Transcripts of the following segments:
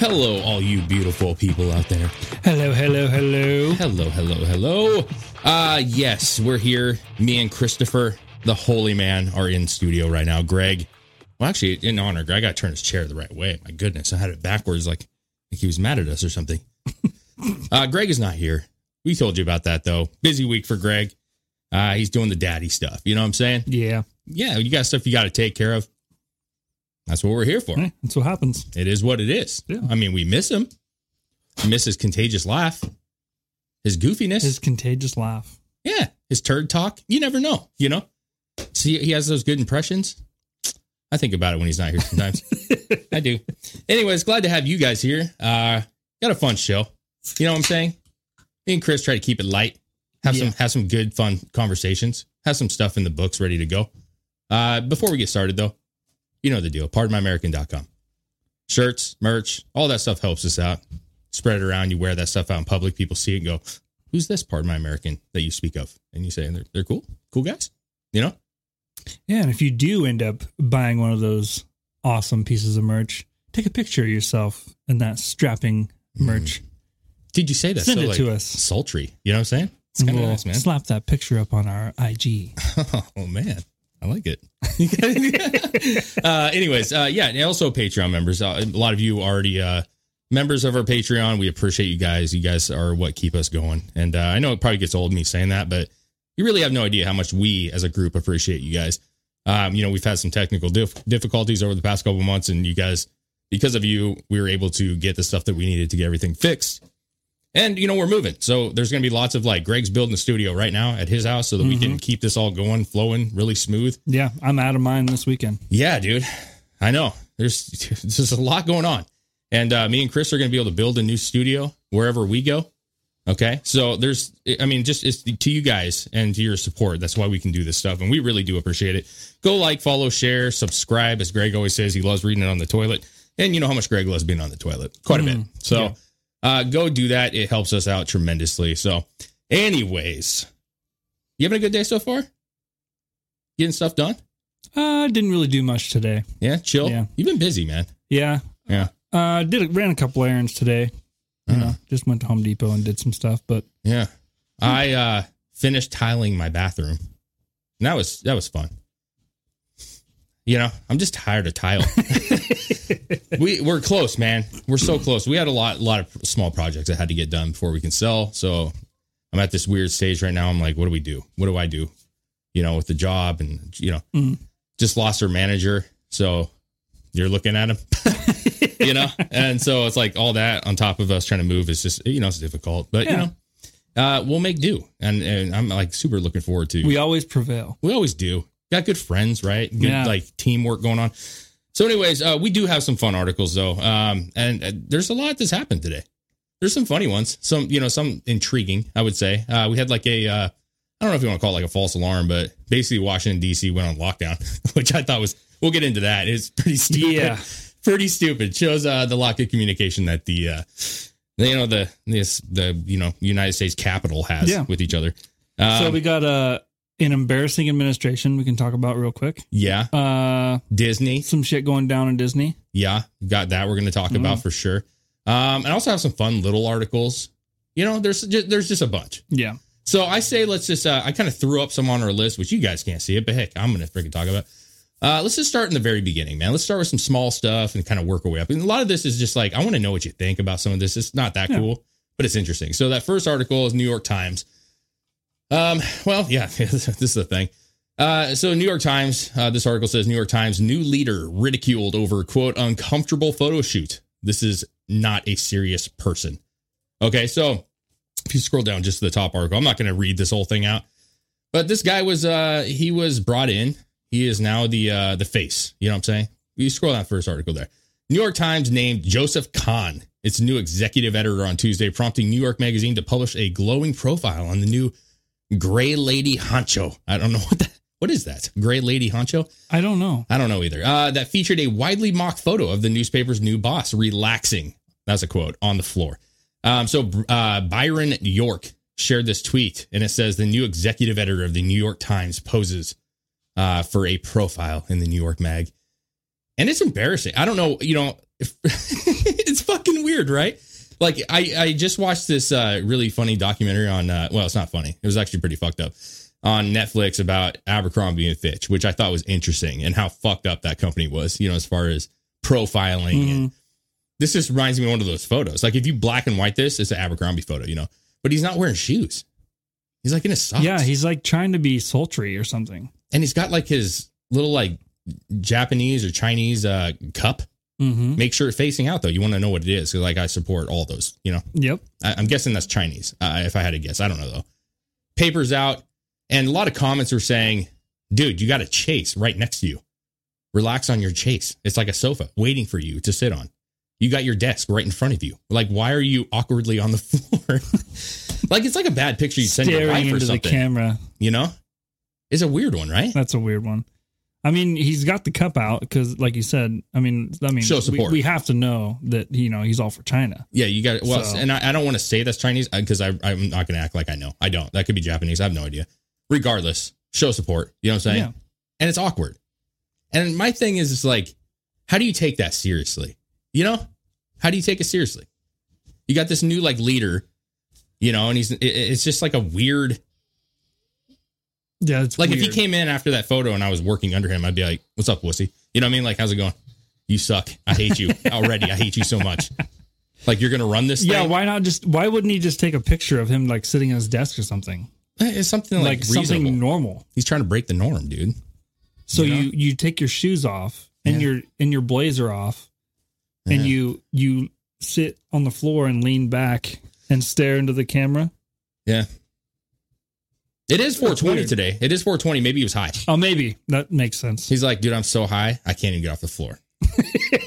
Hello, all you beautiful people out there. Hello, hello, hello. Hello, hello, hello. Uh yes, we're here. Me and Christopher, the holy man, are in studio right now. Greg. Well, actually, in honor, Greg, I gotta turn his chair the right way. My goodness, I had it backwards like, like he was mad at us or something. uh Greg is not here. We told you about that though. Busy week for Greg. Uh he's doing the daddy stuff. You know what I'm saying? Yeah, Yeah, you got stuff you gotta take care of. That's what we're here for. hey, that's what happens. It is what it is. Yeah. I mean, we miss him. We miss his contagious laugh, his goofiness. His contagious laugh. yeah, his turd talk. You never know, you know? See, he has those good impressions. I think about it when he's not here sometimes. I do. Anyways, glad to have you guys here. Uh, got a fun show. You know what I'm saying? Me and Chris try to keep it light. Have Yeah. some have some good fun conversations. Have some stuff in the books ready to go. Uh, before we get started though, you know the deal. PardonMyAmerican.com. Shirts, merch, all that stuff helps us out. Spread it around. You wear that stuff out in public. People see it and go, "Who's this Pardon My American that you speak of?" And you say, "They're they're cool, cool guys." You know? Yeah, and if you do end up buying one of those awesome pieces of merch, take a picture of yourself in that strapping mm-hmm. merch. Did you say that? Send so, it like, to us. Sultry. You know what I'm saying? It's kind of we'll nice, man. slap that picture up on our IG. Oh man, I like it. uh, anyways, uh, yeah, and also Patreon members. Uh, a lot of you already uh, members of our Patreon. We appreciate you guys. You guys are what keep us going. And uh, I know it probably gets old me saying that, but you really have no idea how much we as a group appreciate you guys. Um, you know, we've had some technical dif- difficulties over the past couple months, and you guys, because of you, we were able to get the stuff that we needed to get everything fixed. And you know we're moving, so there's going to be lots of like Greg's building the studio right now at his house, so that we can keep this all going, flowing, really smooth. Yeah, I'm out of mine this weekend. Yeah, dude. I know. There's there's a lot going on. And uh, me and Chris are going to be able to build a new studio wherever we go. Okay. So there's, I mean, just it's to you guys and to your support. That's why we can do this stuff. And we really do appreciate it. Go like, follow, share, subscribe. As Greg always says, he loves reading it on the toilet. And you know how much Greg loves being on the toilet quite a bit. So uh, go do that. It helps us out tremendously. So, anyways, you having a good day so far? Getting stuff done? Uh, didn't really do much today. Yeah, chill. Yeah. You've been busy, man. Yeah, Yeah. uh, did ran a couple errands today. You know, just went to Home Depot and did some stuff. But Yeah. I uh finished tiling my bathroom. And that was that was fun. You know, I'm just tired of tile. we we're close, man. We're so close. We had a lot a lot of small projects that had to get done before we can sell. So I'm at this weird stage right now. I'm like, what do we do? What do I do? You know, with the job and you know, Mhm. just lost our manager. So you're looking at him. you know? And so it's like all that on top of us trying to move is just you know, it's difficult. But you Yeah. know, uh, we'll make do. And, and I'm like super looking forward to we always prevail. we always do. Got good friends, right? Good Yeah. like teamwork going on. So, anyways, uh, we do have some fun articles though, um, and uh, there's a lot that's happened today. There's some funny ones, some you know, some intriguing. I would say uh, we had like a uh, I don't know if you want to call it like a false alarm, but basically Washington D.C. went on lockdown, which I thought was. We'll get into that. It's pretty stupid. Yeah. pretty stupid. Shows uh, the lack of communication that the uh, you know the this the you know United States Capitol has Yeah. with each other. Um, so we got uh, an embarrassing administration we can talk about real quick. yeah, Uh, Disney. some shit going down in Disney. Yeah, got that. We're going to talk about for sure. Um, and also have some fun little articles. You know, there's just, there's just a bunch. Yeah. So I say let's just. Uh, I kind of threw up some on our list, which you guys can't see it, but heck, I'm going to freaking talk about. Uh, let's just start in the very beginning, man. Let's start with some small stuff and kind of work our way up. And a lot of this is just like I want to know what you think about some of this. It's not that Yeah. cool, but it's interesting. So that first article is New York Times. Um, well, yeah, this is the thing. Uh, so New York Times, uh, this article says New York Times new leader ridiculed over quote uncomfortable photo shoot. This is not a serious person. Okay, so if you scroll down just to the top article, I'm not going to read this whole thing out, but this guy was uh he was brought in. He is now the uh the face. You know what I'm saying? You scroll down first article there. New York Times named Joseph Kahn its new executive editor on Tuesday, prompting New York Magazine to publish a glowing profile on the new Gray Lady Honcho. I don't know what that. What is that? Gray Lady Honcho? I don't know. I don't know either. Uh, that featured a widely mocked photo of the newspaper's new boss relaxing. That's a quote on the floor. Um, so uh, Byron York shared this tweet, and it says the new executive editor of the New York Times poses uh, for a profile in the New York Mag, and it's embarrassing. I don't know. You know, if, it's fucking weird, right? Like I, I just watched this uh, really funny documentary on. Uh, well, it's not funny. It was actually pretty fucked up on Netflix about Abercrombie and Fitch, which I thought was interesting and how fucked up that company was. You know, as far as profiling. And this just reminds me of one of those photos. Like if you black and white this, it's an Abercrombie photo. You know, but he's not wearing shoes. He's like in his socks. Yeah, he's like trying to be sultry or something. and he's got like his little like Japanese or Chinese uh, cup. Mm-hmm. Make sure it's facing out though. You want to know what it is. 'cause, like I support all those. You know. Yep. I, I'm guessing that's Chinese. Uh, if I had to guess, I don't know though. Papers out, and a lot of comments are saying, "Dude, you got a chase right next to you. Relax on your chase. It's like a sofa waiting for you to sit on. You got your desk right in front of you. Like, why are you awkwardly on the floor? like it's like a bad picture you send your wife or into the something. camera. You know, it's a weird one, right? That's a weird one. I mean, he's got the cup out because, like you said, I mean, I mean, Show we- support. We, have to know that you know he's all for China. Yeah, you got it. Well, So- and I, I don't want to say that's Chinese uh, because I, I'm not going to act like I know. I don't. That could be Japanese. I have no idea. Regardless, show support. You know what I'm saying? Yeah. And it's awkward. And my thing is, it's like, how do you take that seriously? You know, how do you take it seriously? You got this new like leader, you know, and he's it, it's just like a weird. Yeah, it's Like if he came in after that photo and I was working under him, I'd be like, "What's up, wussy?" You know what I mean? Like, how's it going? You suck. I hate you already. I hate you so much. Like you're gonna run this. Yeah, thing? why not just? Why wouldn't he just take a picture of him like sitting at his desk or something, eh, It's something like, like, something normal? He's trying to break the norm, dude. So You know? you you take your shoes off and Yeah. your and your blazer off, and you you sit on the floor and lean back and stare into the camera. Yeah. It is 420 today. It is 420. Maybe he was high. Oh, maybe that makes sense. He's like, dude, I'm so high, I can't even get off the floor.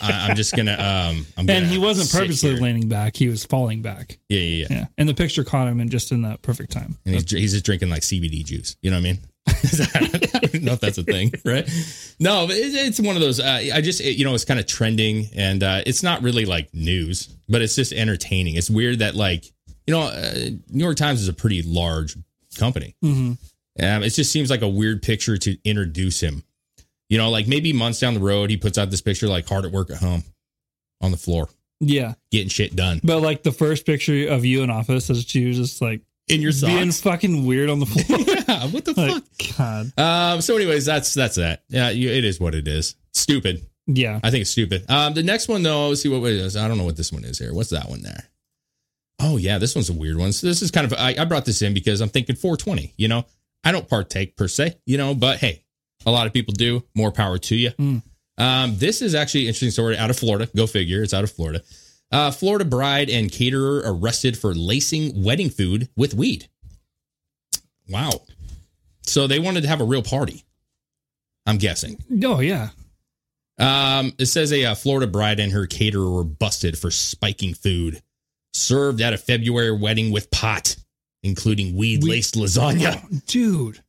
I, I'm just gonna. Um, I'm and gonna he wasn't purposely leaning back; he was falling back. Yeah, yeah, yeah. Yeah, and the picture caught him, and just in that perfect time. And he's he's just drinking like CBD juice. You know what I mean? I don't know if that's a thing, right? No, it, it's one of those. Uh, I just it, you know it's kind of trending, and uh, it's not really like news, but it's just entertaining. It's weird that like you know uh, New York Times is a pretty large company. Mhm. Um, it just seems like a weird picture to introduce him. You know, like maybe months down the road, he puts out this picture like hard at work at home, on the floor, Yeah, getting shit done but like the first picture of you in office is you just like in your being fucking weird on the floor. yeah, what the fuck? God, Um. So, anyways, that's that's that. Yeah, you, it is what it is. Stupid. yeah. I think it's stupid. Um. The next one though, see what it is. I don't know what this one is here. What's that one there? Oh yeah, this one's a weird one. So this is kind of I, I brought this in because I'm thinking 420. You know, I don't partake per se. You know, but hey, a lot of people do. More power to you. Um. This is actually an interesting story out of Florida. Go figure. It's out of Florida. Uh, Florida bride and caterer arrested for lacing wedding food with weed. Wow. So they wanted to have a real party. I'm guessing. Oh yeah. Um, it says a uh, Florida bride and her caterer were busted for spiking food served at a February wedding with pot, including weed laced lasagna. Oh, dude.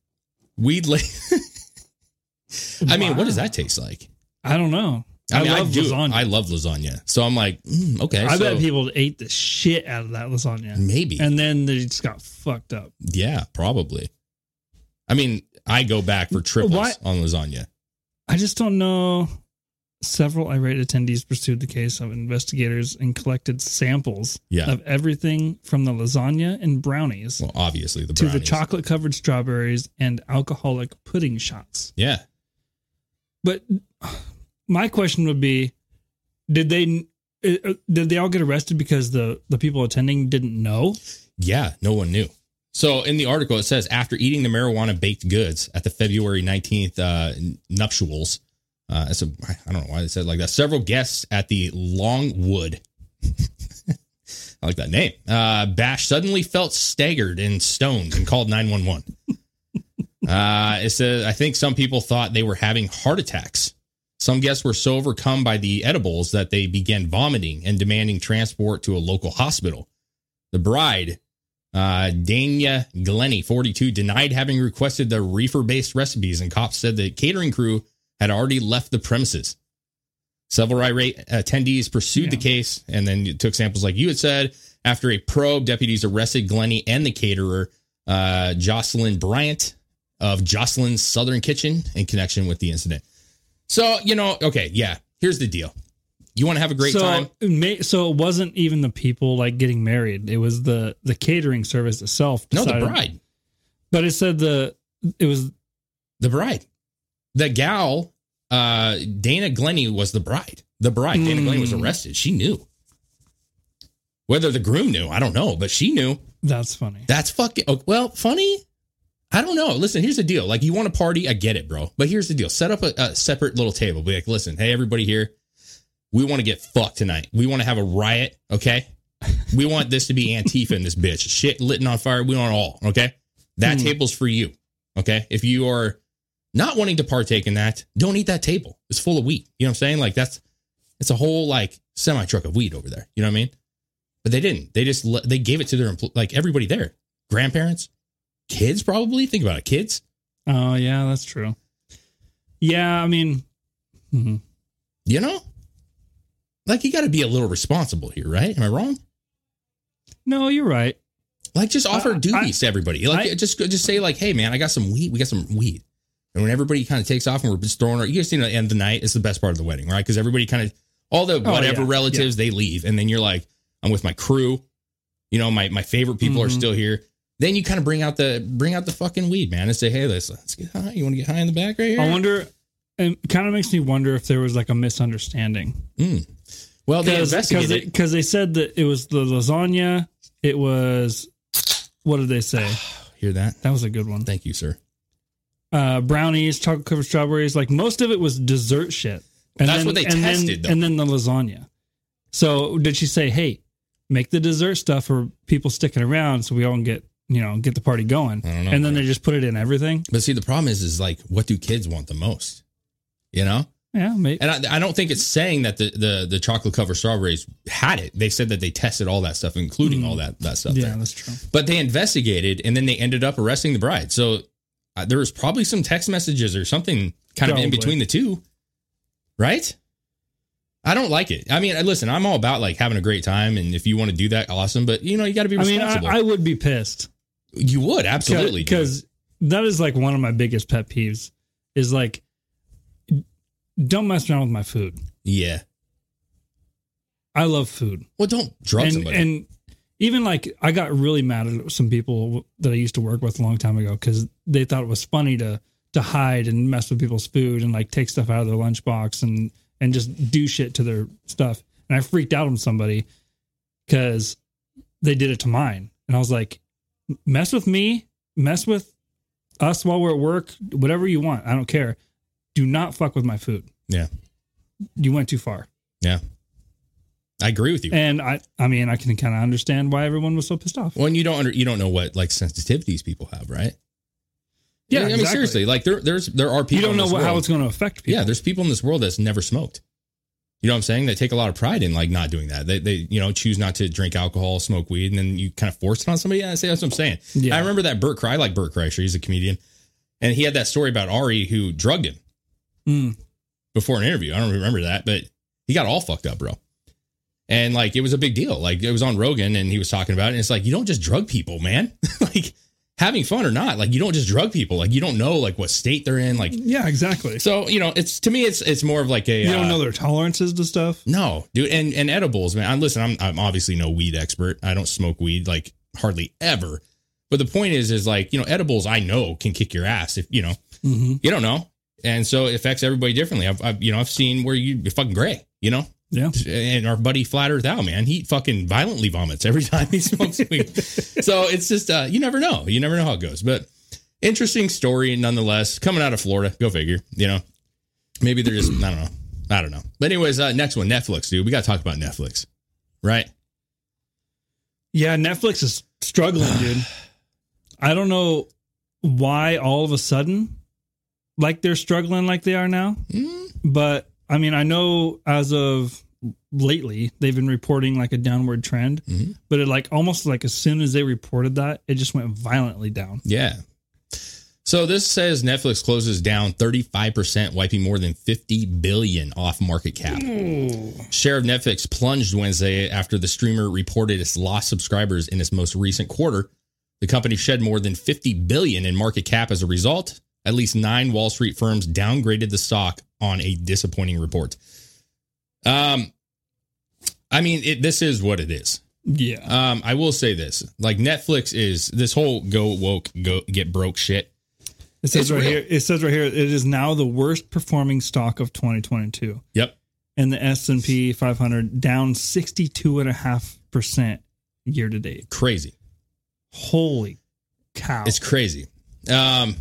Weed laced. I mean, what does that taste like? I don't know. I, I, mean, love I do. lasagna. I love lasagna. So I'm like, mm, okay. I so bet people ate the shit out of that lasagna. maybe. And then they just got fucked up. yeah, probably. I mean, I go back for triples Why- on lasagna. I just don't know. Several irate attendees pursued the case of investigators and collected samples Yeah. of everything from the lasagna and brownies Well, obviously the to the chocolate covered strawberries and alcoholic pudding shots. Yeah. But my question would be did they uh, did they all get arrested because the the people attending didn't know? Yeah, no one knew. So in the article, it says after eating the marijuana baked goods at the February 19th uh, nuptials, uh, a, I don't know why they said like that. Several guests at the Longwood, I like that name, uh, bash suddenly felt staggered and stoned and called 911. uh, it says, I think some people thought they were having heart attacks. Some guests were so overcome by the edibles that they began vomiting and demanding transport to a local hospital. The bride, uh, Dania Glenny, 42, denied having requested the reefer based recipes, and cops said the catering crew had already left the premises. Several irate attendees pursued the case and then took samples, like you had said. After a probe, deputies arrested Glenny and the caterer, uh, Jocelyn Bryant of Jocelyn's Southern Kitchen, in connection with the incident. So, you know, okay, yeah, here's the deal. You want to have a great so, time? so it wasn't even the people like getting married. It was the the catering service itself. No, the bride. But it said the it was The bride. The gal, uh, Dana Glenny was the bride. The bride. Dana Glenny was Hmm. arrested. She knew. Whether the groom knew, I don't know, but she knew. that's funny. That's fucking oh, well, funny. I don't know. Listen, here's the deal. Like, you want to party? I get it, bro. But here's the deal. Set up a, a separate little table. Be like, listen, hey, everybody here, we want to get fucked tonight. We want to have a riot. Okay. We want this to be Antifa in this bitch. Shit lit on fire. We want it all. Okay. That table's for you. Okay. If you are not wanting to partake in that, don't eat that table. It's full of weed. You know what I'm saying? Like, that's, it's a whole like semi truck of weed over there. You know what I mean? But they didn't. They just, they gave it to their, like everybody there, grandparents, kids probably. Think about it. Kids. Oh yeah, that's true. Yeah, I mean, mhm. You know? Like you got to be a little responsible here, right? Am I wrong? no, you're right. Like just offer Uh, doobies to everybody. Like I- just just say like, hey man, I got some weed. We got some weed. And when everybody kind of takes off and we're just throwing, our, you guys see, at the end of the night, it's the best part of the wedding, right? Because everybody kind of, all the whatever yeah, relatives, they leave, and then you're like, I'm with my crew. You know, my my favorite people are Mhm. still here. Then you kind of bring out the bring out the fucking weed, man, and say, hey, let's let's get high. You want to get high in the back right here? I wonder. It kind of makes me wonder if there was like a misunderstanding Mm. Well, they investigated. because they, said that it was the lasagna. It was what did they say? Hear that? That was a good one. Thank you, sir. Uh, brownies, chocolate covered strawberries. Like most of it was dessert shit. And That's then, what they and tested, though. Then, and then the lasagna. So did she say, "Hey, make the dessert stuff for people sticking around, so we all get you know get the party going"? Know, and then man. they just put it in everything. But see, the problem is, is like, what do kids want the most? You know, Yeah, maybe. and I, I don't think it's saying that the the the chocolate covered strawberries had it. They said that they tested all that stuff, including all that that stuff. Mm. Yeah, there. that's true. But they investigated, and then they ended up arresting the bride. So uh, there was probably some text messages or something kind of in between the two, right? I don't like it. I mean, listen, I'm all about like having a great time, and if you want to do that, awesome. But you know, you got to be I mean, responsible. I, I would be pissed you would absolutely because that is like one of my biggest pet peeves. Is like, don't mess around with my food. yeah. I love food. Well, don't drug and, somebody. and even like I got really mad at some people that I used to work with a long time ago because they thought it was funny to to hide and mess with people's food and like take stuff out of their lunchbox and and just do shit to their stuff. And I freaked out on somebody because they did it to mine, and I was like, "Mess with me, mess with us while we're at work, whatever you want. I don't care. Do not fuck with my food. yeah, You went too far." yeah. I agree with you. And I, I mean, I can kind of understand why everyone was so pissed off. Well, and you don't under, you don't know what like sensitivities people have, right? Yeah, I mean, exactly. seriously, like there there's there are people you don't know what, how it's going to affect people. Yeah, there's people in this world that's never smoked. You know what I'm saying? They take a lot of pride in like not doing that. They they you know choose not to drink alcohol, smoke weed, and then you kind of force it on somebody. Yeah, I say that's what I'm saying. Yeah. I remember that Burt Cry, like Burt Kreischer. He's a comedian, and he had that story about Ari who drugged him Mm. before an interview. I don't remember that, but he got all fucked up, bro. And like it was a big deal. Like it was on Rogan, and he was talking about it. And it's like you don't just drug people, man. like having fun or not, like you don't just drug people. Like you don't know like what state they're in. Like yeah, exactly. so, you know, it's to me, it's it's more of like a You don't uh, know their tolerances to stuff. no, dude, and and edibles, man. I listen. I'm I'm obviously no weed expert. I don't smoke weed like hardly ever. But the point is, is like you know, edibles I know can kick your ass if you know Mm-hmm. you don't know, and so it affects everybody differently. I've, I've you know I've seen where you you're fucking gray, you know. Yeah. And our buddy Flat Earth Al, man, he fucking violently vomits every time he smokes weed. so it's just uh, you never know. You never know how it goes. But interesting story nonetheless. Coming out of Florida, go figure. You know, maybe they're just I don't know. I don't know. But anyways, uh, next one, Netflix, dude. We got to talk about Netflix, right? Yeah, Netflix is struggling, dude. I don't know why all of a sudden, like they're struggling like they are now, Mm, but I mean, I know as of lately they've been reporting like a downward trend, Mm-hmm. but it like almost like as soon as they reported that, it just went violently down. Yeah. So this says Netflix closes down 35%, wiping more than 50 billion off market cap. Share of Netflix plunged Wednesday after the streamer reported its lost subscribers in its most recent quarter. The company shed more than 50 billion in market cap as a result. At least 9 Wall Street firms downgraded the stock on a disappointing report. Um I mean, it, this is what it is. Yeah. Um, I will say this: like Netflix is this whole go woke, go get broke shit. It says right real. here. It says right here. It is now the worst performing stock of 2022, Yep. and the S and P 500 down 62 and a half percent year to date. Crazy. Holy cow! It's crazy. Um,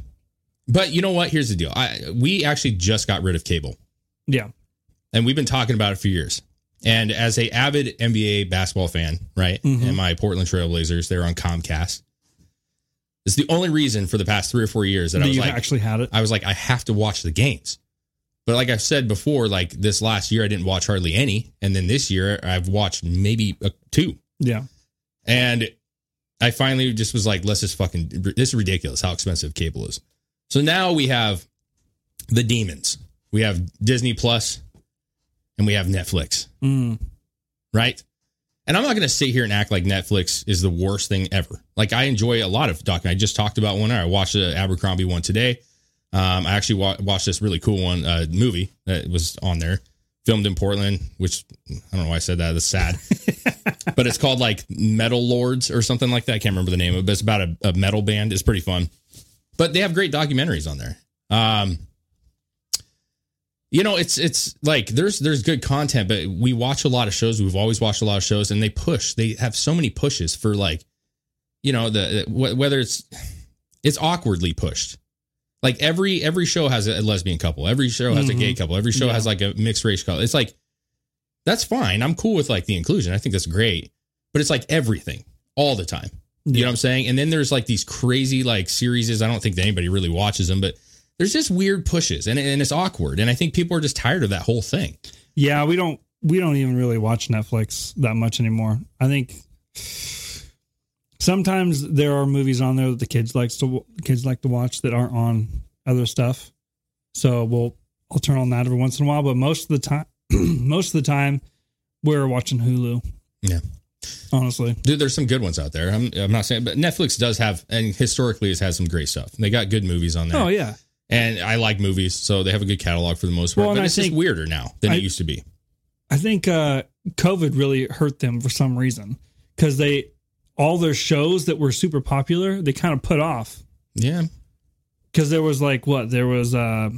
but you know what? Here's the deal. I we actually just got rid of cable, yeah. and we've been talking about it for years. And as a avid NBA basketball fan, right, mm-hmm. and my Portland Trailblazers, they're on Comcast. It's the only reason for the past three or four years that I was like, actually had it. I was like, I have to watch the games. But like I've said before, like this last year, I didn't watch hardly any. And then this year, I've watched maybe two. yeah. And I finally just was like, let's just fucking, this is ridiculous how expensive cable is. So now we have the demons. We have Disney Plus and we have Netflix, Mm. right? And I'm not going to sit here and act like Netflix is the worst thing ever. Like I enjoy a lot of doc. I just talked about one. I watched the Abercrombie one today. Um, I actually wa- watched this really cool one uh, movie that was on there, filmed in Portland. Which I don't know why I said that. That's sad, but it's called like Metal Lords or something like that. I can't remember the name of it. But it's about a, a metal band. It's pretty fun. But they have great documentaries on there. Um, you know, it's it's like there's there's good content, but we watch a lot of shows. We've always watched a lot of shows, and they push. They have so many pushes for like, you know, the wh- whether it's it's awkwardly pushed. Like every every show has a lesbian couple. Every show has a gay mm-hmm. couple. Every show Yeah. has like a mixed race couple. It's like that's fine. I'm cool with like the inclusion. I think that's great. But it's like everything all the time. You know what I'm saying? And then there's like these crazy like series. I don't think that anybody really watches them, but there's just weird pushes and, and it's awkward. And I think people are just tired of that whole thing. Yeah, we don't we don't even really watch Netflix that much anymore. I think sometimes there are movies on there that the kids likes to kids like to watch that aren't on other stuff. So we'll I'll turn on that every once in a while, but most of the time most of the time we're watching Hulu, Yeah. honestly. Dude, there's some good ones out there. I'm, I'm not saying, but Netflix does have, and historically has had some great stuff. They got good movies on there. Oh yeah. And I like movies, so they have a good catalog for the most part. Well, but I it's just think- weirder now than I- it used to be. I think uh, COVID really hurt them for some reason because they all their shows that were super popular they kind of put off Yeah. because there was like what there was uh,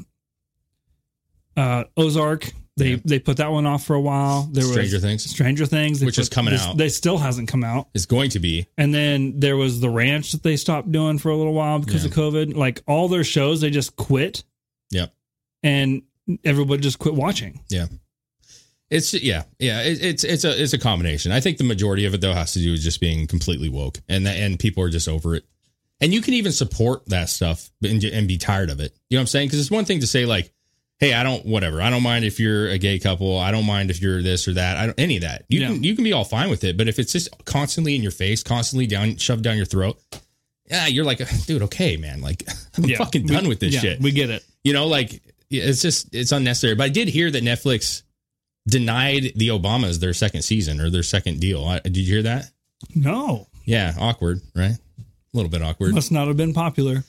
uh, Ozark. They Yeah. they put that one off for a while. There was Stranger was Things. Stranger Things, Which is coming out. They still hasn't come out. It's going to be. And then there was the Ranch that they stopped doing for a little while because Yeah. of COVID. Like all their shows, they just quit, Yep. and everybody just quit watching. Yeah. It's yeah, yeah. It, it's it's a it's a combination. I think the majority of it though has to do with just being completely woke, and that, and people are just over it. And you can even support that stuff and, and be tired of it. You know what I'm saying? Because it's one thing to say like, "Hey, I don't whatever. I don't mind if you're a gay couple. I don't mind if you're this or that. I don't any of that. You Yeah. can you can be all fine with it. But if it's just constantly in your face, constantly down shoved down your throat, yeah, you're like, dude, okay, man. Like I'm Yeah. fucking We- done with this yeah, shit We get it. you know like it's just it's unnecessary but i did hear that netflix denied the obamas their second season or their second deal I, did you hear that No, yeah awkward right a little bit awkward must not have been popular.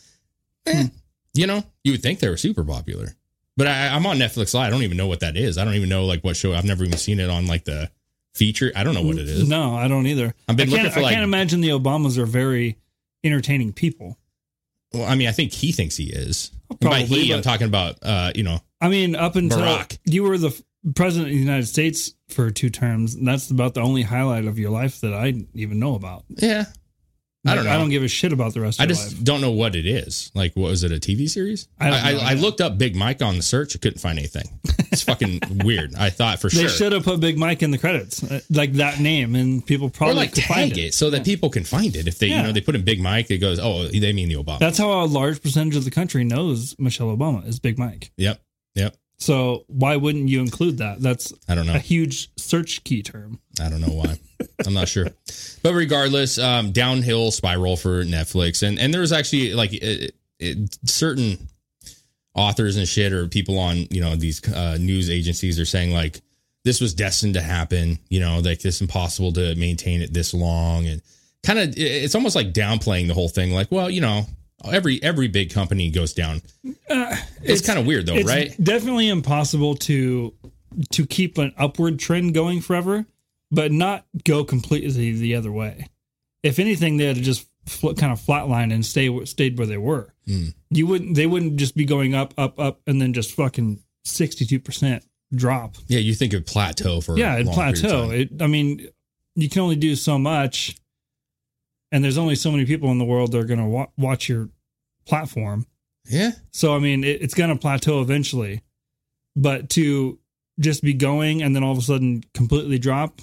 Eh, you know you would think they were super popular but I, i'm on netflix live i don't even know what that is i don't even know like what show i've never even seen it on like the feature i don't know what it is No, I don't either. I've been I looking for, I like- can't imagine the Obamas are very entertaining people. well i mean i think he thinks he is And Probably, by he i'm talking about uh you know I mean, up until Barack. you were the president of the United States for two terms, and that's about the only highlight of your life that I even know about. yeah I don't know. I don't give a shit about the rest I of just life. don't know what it is. Like, what was it? A TV series? I I, I. I, looked up Big Mike on the search. I couldn't find anything. It's fucking weird. I thought for They sure. They should have put Big Mike in the credits, uh, like that name, and people or probably like could find tag it. it. so that people can find it. If they, you know, they put in Big Mike, it goes, oh, they mean the Obama. That's how a large percentage of the country knows Michelle Obama is Big Mike. yep, yep. So why wouldn't you include that? That's I don't know. a huge search key term. I don't know why. I'm not sure. But regardless, um, downhill spiral for Netflix, and and there was actually like it, it, certain authors and shit or people on you know these uh, news agencies are saying like this was destined to happen. You know, like it's impossible to maintain it this long, and kind of it's almost like downplaying the whole thing. Like, well, you know, every every big company goes down. it's, kind of weird though, It's right? definitely impossible to to keep an upward trend going forever, but not go completely the other way. If anything, they had to just fl- kind of flatline and stay stayed where they were. Hmm. You wouldn't. They wouldn't just be going up, up, up, and then just fucking sixty two percent drop. Yeah, you think of plateau for a yeah, it'd long period of plateau. It, I mean, you can only do so much, and there's only so many people in the world that are going to wa- watch your platform. yeah, So I mean, it, it's going to plateau eventually, but to just be going and then all of a sudden completely drop,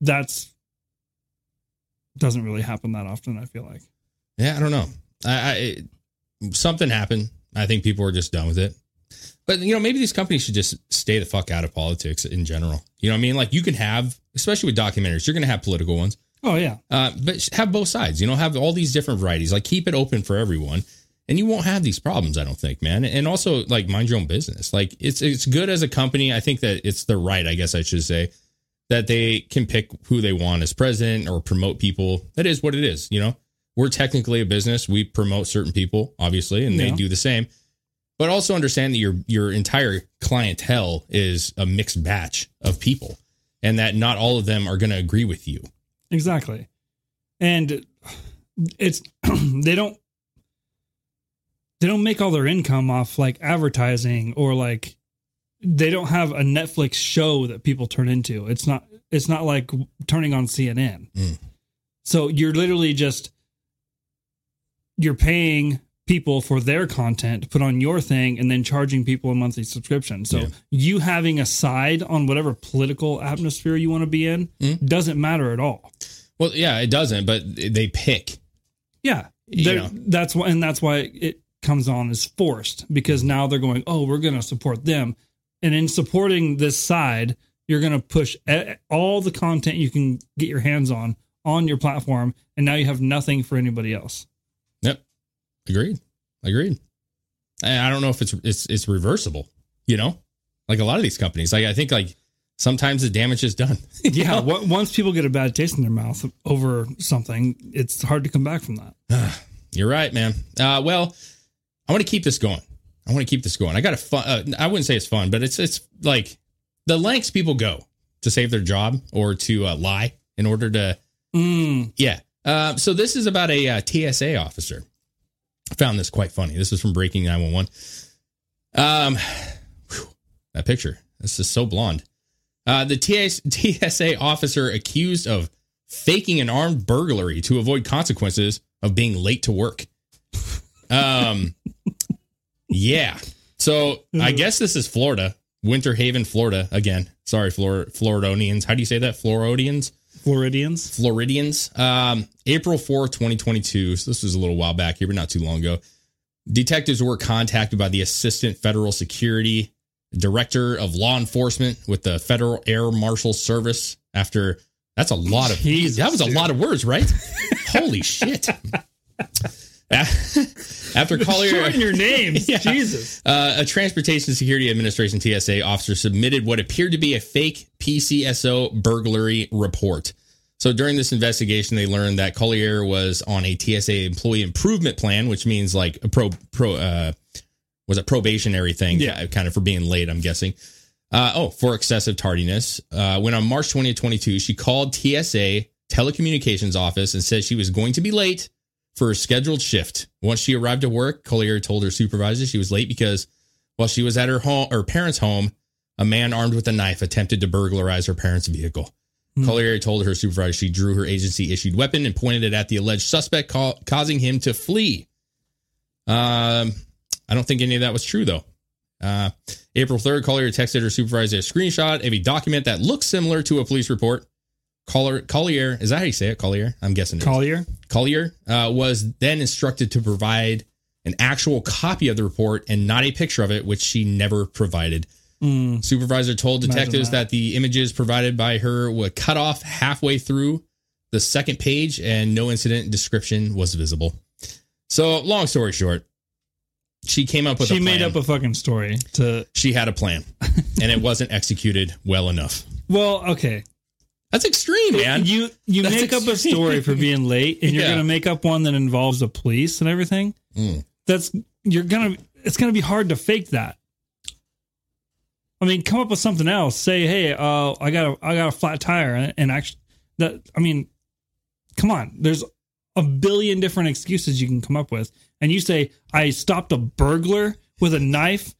that's doesn't really happen that often. I feel like. Yeah, I don't know. I, I something happened. I think people are just done with it. But you know, maybe these companies should just stay the fuck out of politics in general. You know what I mean? Like you can have, especially with documentaries, you're going to have political ones, Oh yeah, uh, but have both sides. You know, have all these different varieties. Like keep it open for everyone, and you won't have these problems. I don't think, man. And also, like mind your own business. Like it's it's good as a company. I think that it's the right. I guess I should say that they can pick who they want as president or promote people. That is what it is. You know, we're technically a business. We promote certain people, obviously, and they do the same. But also understand that your your entire clientele is a mixed batch of people, and that not all of them are going to agree with you. Exactly. And it's they don't they don't make all their income off like advertising or like they don't have a Netflix show that people turn into. It's not it's not like turning on CNN. Mm. So you're literally just you're paying people for their content to put on your thing and then charging people a monthly subscription. So Yeah. you having a side on whatever political atmosphere you want to be in Mm. doesn't matter at all. Well, yeah, it doesn't, but they pick. Yeah. That's why and that's why it comes on as forced because now they're going, "Oh, we're going to support them." And in supporting this side, you're going to push all the content you can get your hands on on your platform and now you have nothing for anybody else. Agreed, agreed. I I don't know if it's it's it's reversible. You know, like a lot of these companies. Like I think like sometimes the damage is done. yeah, once people get a bad taste in their mouth over something, it's hard to come back from that. You're right, man. Uh, well, I want to keep this going. I want to keep this going. I got a fun. Uh, I wouldn't say it's fun, but it's it's like the lengths people go to save their job or to uh, lie in order to Mm, Yeah. Uh, so this is about a uh, TSA officer. Found this quite funny. This is from Breaking 911. Um, whew, that picture. This is so blonde. Uh, the TS- TSA officer accused of faking an armed burglary to avoid consequences of being late to work. Um, yeah. So I guess this is Florida, Winter Haven, Florida. Again, sorry, Flor- Floridonians. How do you say that? Floridians. Floridians. Floridians. Um, April 4th, 2022. So this was a little while back here, but not too long ago. Detectives were contacted by the Assistant Federal Security Director of Law Enforcement with the Federal Air Marshal Service after that's a lot of Jesus, that was a lot of words, right? Holy shit. After calling Shorten your names. Yeah. Jesus. uh, a Transportation Security Administration TSA officer submitted what appeared to be a fake PCSO burglary report. So during this investigation, they learned that Collier was on a TSA employee improvement plan, which means like a pro pro uh, was a probationary thing, Yeah. kind of for being late. I'm guessing. Uh, oh, for excessive tardiness. Uh, when on March 20th, 22, she called TSA telecommunications office and said she was going to be late for a scheduled shift. Once she arrived at work, Collier told her supervisor she was late because while she was at her home, her parents' home, a man armed with a knife attempted to burglarize her parents' vehicle. Collier told her supervisor she drew her agency issued weapon and pointed it at the alleged suspect, ca- causing him to flee. Um, I don't think any of that was true though. Uh, April 3rd, Collier texted her supervisor a screenshot of a document that looks similar to a police report. Collier, Collier, is that how you say it? Collier? I'm guessing. Collier. Collier uh, was then instructed to provide an actual copy of the report and not a picture of it, which she never provided. Supervisor told detectives that. that. the images provided by her were cut off halfway through the second page and no incident description was visible. So, long story short, she came up with she a made up a fucking story to. she had a plan and it wasn't executed well enough. Well, okay. That's extreme, man. You you That's make up a story for being late, and you're Yeah. gonna make up one that involves the police and everything. Mm. That's you're gonna. It's gonna be hard to fake that. I mean, come up with something else. Say, hey, uh, I got a I got a flat tire, and, and actually, that I mean, come on. There's a billion different excuses you can come up with, and you say I stopped a burglar with a knife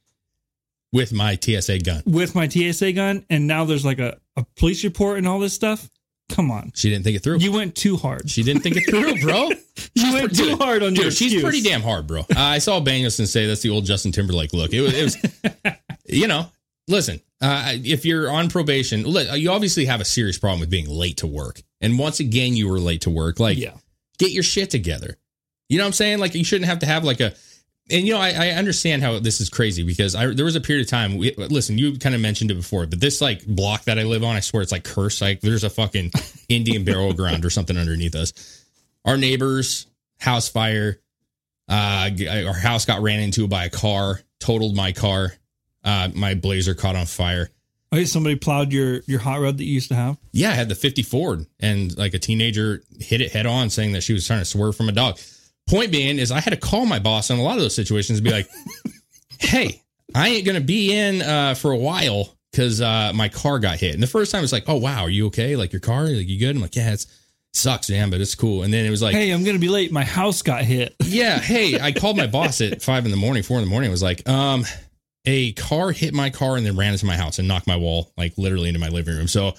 with my TSA gun. with my TSA gun, and now there's like a, a police report and all this stuff. Come on, She didn't think it through. you went too hard. she didn't think it through, bro. You went too Dude, hard on your she's excuse. pretty damn hard, bro. Uh, I saw Bangleson say that's the old Justin Timberlake look. It was, it was you know, listen, uh, if you're on probation, you obviously have a serious problem with being late to work. And once again, you were late to work. Like, Yeah. get your shit together. You know what I'm saying? Like, you shouldn't have to have like a, and you know, I, I understand how this is crazy because I there was a period of time. We, listen, you kind of mentioned it before, but this like block that I live on, I swear it's like cursed. Like, there's a fucking Indian burial ground or something underneath us. Our neighbors, house fire. Uh, our house got ran into by a car, totaled my car. Uh, my blazer caught on fire. Okay, somebody plowed your your hot rod that you used to have. Yeah, I had the 50 Ford and like a teenager hit it head on saying that she was trying to swerve from a dog. Point being is I had to call my boss in a lot of those situations and be like, hey, I ain't to be in uh, for a while because uh, my car got hit. And the first time it's like, oh, wow, are you okay? Like your car? Like you good? I'm like, yeah, it's sucks, man, but it's cool. And then it was like, Hey, I'm gonna be late. My house got hit. yeah, hey, I called my boss at five in the morning, four in the morning. I was like, um, a car hit my car and then ran into my house and knocked my wall like literally into my living room. So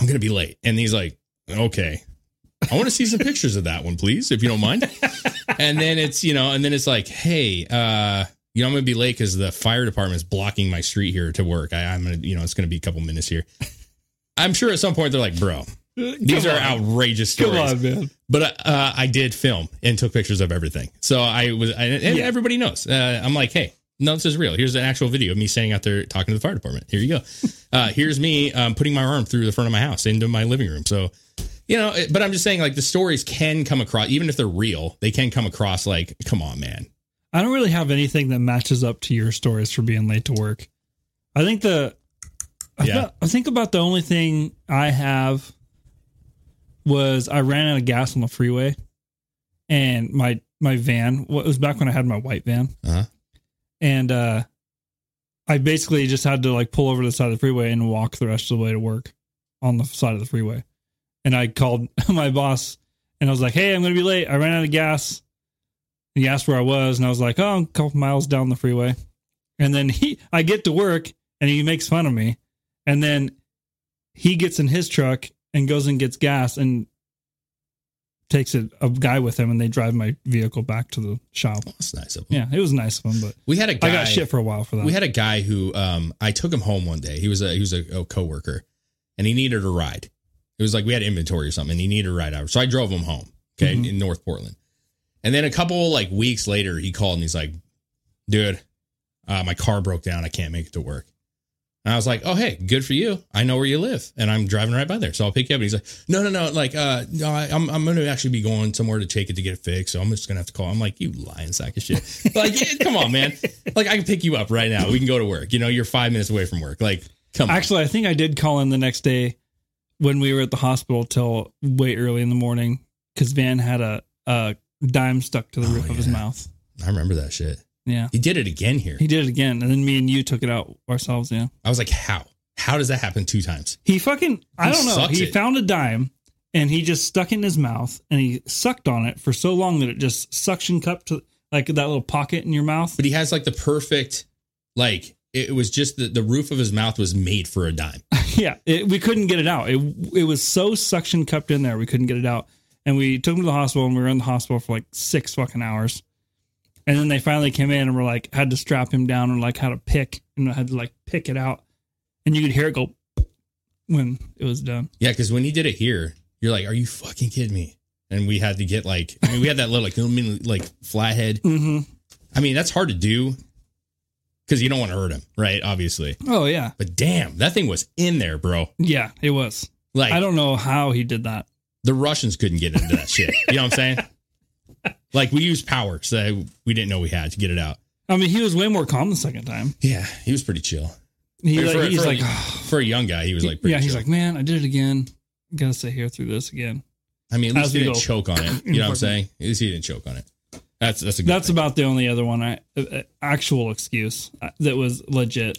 I'm gonna be late. And he's like, okay. I want to see some pictures of that one, please, if you don't mind. And then it's, you know, and then it's like, hey, uh, you know, I'm gonna be late because the fire department's blocking my street here to work. I, I'm gonna, you know, it's gonna be a couple minutes here. I'm sure at some point they're like, bro, these Come are on. outrageous Come on, man. But uh, I did film and took pictures of everything. So I was, and and Yeah. everybody knows. Uh, I'm like, hey, no, this is real. Here's an actual video of me standing out there talking to the fire department. Here you go. Uh, here's me um, putting my arm through the front of my house into my living room. So, you know, it- but I'm just saying, like, the stories can come across, even if they're real, they can come across like, come on, man. I don't really have anything that matches up to your stories for being late to work. I think the I, Yeah. thought- I think about the only thing I have was I ran out of gas on the freeway, and my my van. Well, it was back when I had my white van, Uh-huh. And uh, I basically just had to like pull over to the side of the freeway and walk the rest of the way to work on the side of the freeway. And I called my boss and I was like, "Hey, I'm going to be late. I ran out of gas." And he asked where I was, and I was like, "Oh, I'm a couple miles down the freeway." And then he, I get to work, and he makes fun of me, and then he gets in his truck and goes and gets gas and takes a, a guy with him, and they drive my vehicle back to the shop. That's nice of him. Yeah, it was nice of him, but We had a guy. I got shit for a while for that. We had a guy who um I took him home one day. He was a he was a, a coworker and he needed a ride. It was like we had inventory or something. And he needed a ride out. So I drove him home, okay, Mm-hmm. in North Portland. And then a couple like weeks later he called and he's like, "Dude, uh, my car broke down. I can't make it to work." And I was like, "Oh, hey, good for you. I know where you live and I'm driving right by there. So I'll pick you up." And he's like, "No, no, no, like uh no, I, I'm I'm going to actually be going somewhere to take it to get it fixed. So I'm just going to have to call." I'm like, "You lying sack of shit." like, yeah, come on, man. Like I can pick you up right now. We can go to work. You know, you're 5 minutes away from work. Like, come on. Actually, I think I did call in the next day when we were at the hospital till way early in the morning because Van had a, a dime stuck to the roof of his Oh, mouth. I remember that shit. Yeah. He did it again here. He did it again. And then me and you took it out ourselves. Yeah. I was like, "How? How does that happen two times?" He fucking, I don't know. He it. found a dime and he just stuck it in his mouth and he sucked on it for so long that it just suction cupped to like that little pocket in your mouth. But he has like the perfect like it was just the, the roof of his mouth was made for a dime. yeah, it, we couldn't get it out. It it was so suction cupped in there, we couldn't get it out. And we took him to the hospital, and we were in the hospital for like six fucking hours. And then they finally came in and were like, had to strap him down and like how to pick and had to like pick it out. And you could hear it go when it was done. Yeah, because when he did it here, you're like, "Are you fucking kidding me?" And we had to get like, I mean, we had that little like little mini like flathead. Mm-hmm. I mean, that's hard to do because you don't want to hurt him, right? Obviously. Oh yeah, But damn, that thing was in there, bro. yeah, it was. Like I don't know how he did that. the Russians couldn't get into that shit. You know what I'm saying? Like we used power so we didn't know we had to get it out. I mean, he was way more calm the second time. Yeah, he was pretty chill. He, For- like, for- he's for a- like, for a young guy, he was like, pretty yeah, he's like, man, I did it again. Gotta sit here through this again. I mean, at least as he didn't go. choke on it. You know what I'm saying? At least he didn't choke on it. That's that's a good. That's thing. about the only other one I uh, uh, actual excuse uh, that was legit.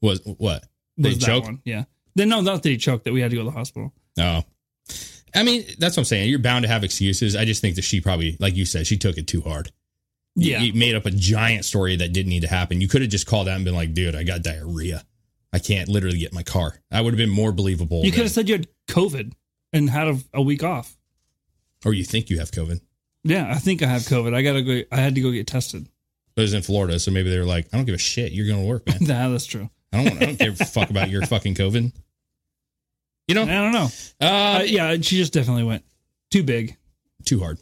was what Did Was he that choke? one? Yeah. Then no, not that he choked. That we had to go to the hospital. No. I mean, that's what I'm saying. You're bound to have excuses. I just think that she probably, like you said, she took it too hard. Yeah. You made up a giant story that didn't need to happen. You could have just called out and been like, dude, I got diarrhea. I can't literally get in my car. That would have been more believable. You than- could have said you had COVID and had a, a week off. or you think you have COVID. Yeah, I think I have COVID. I gotta go. I had to go get tested. But it's in Florida. So maybe they were like, I don't give a shit. You're going to work, man. Nah, that's true. I don't, want, I don't give a fuck about your fucking COVID. You know? I don't know. Uh, Uh, yeah, she just definitely went too big. too hard.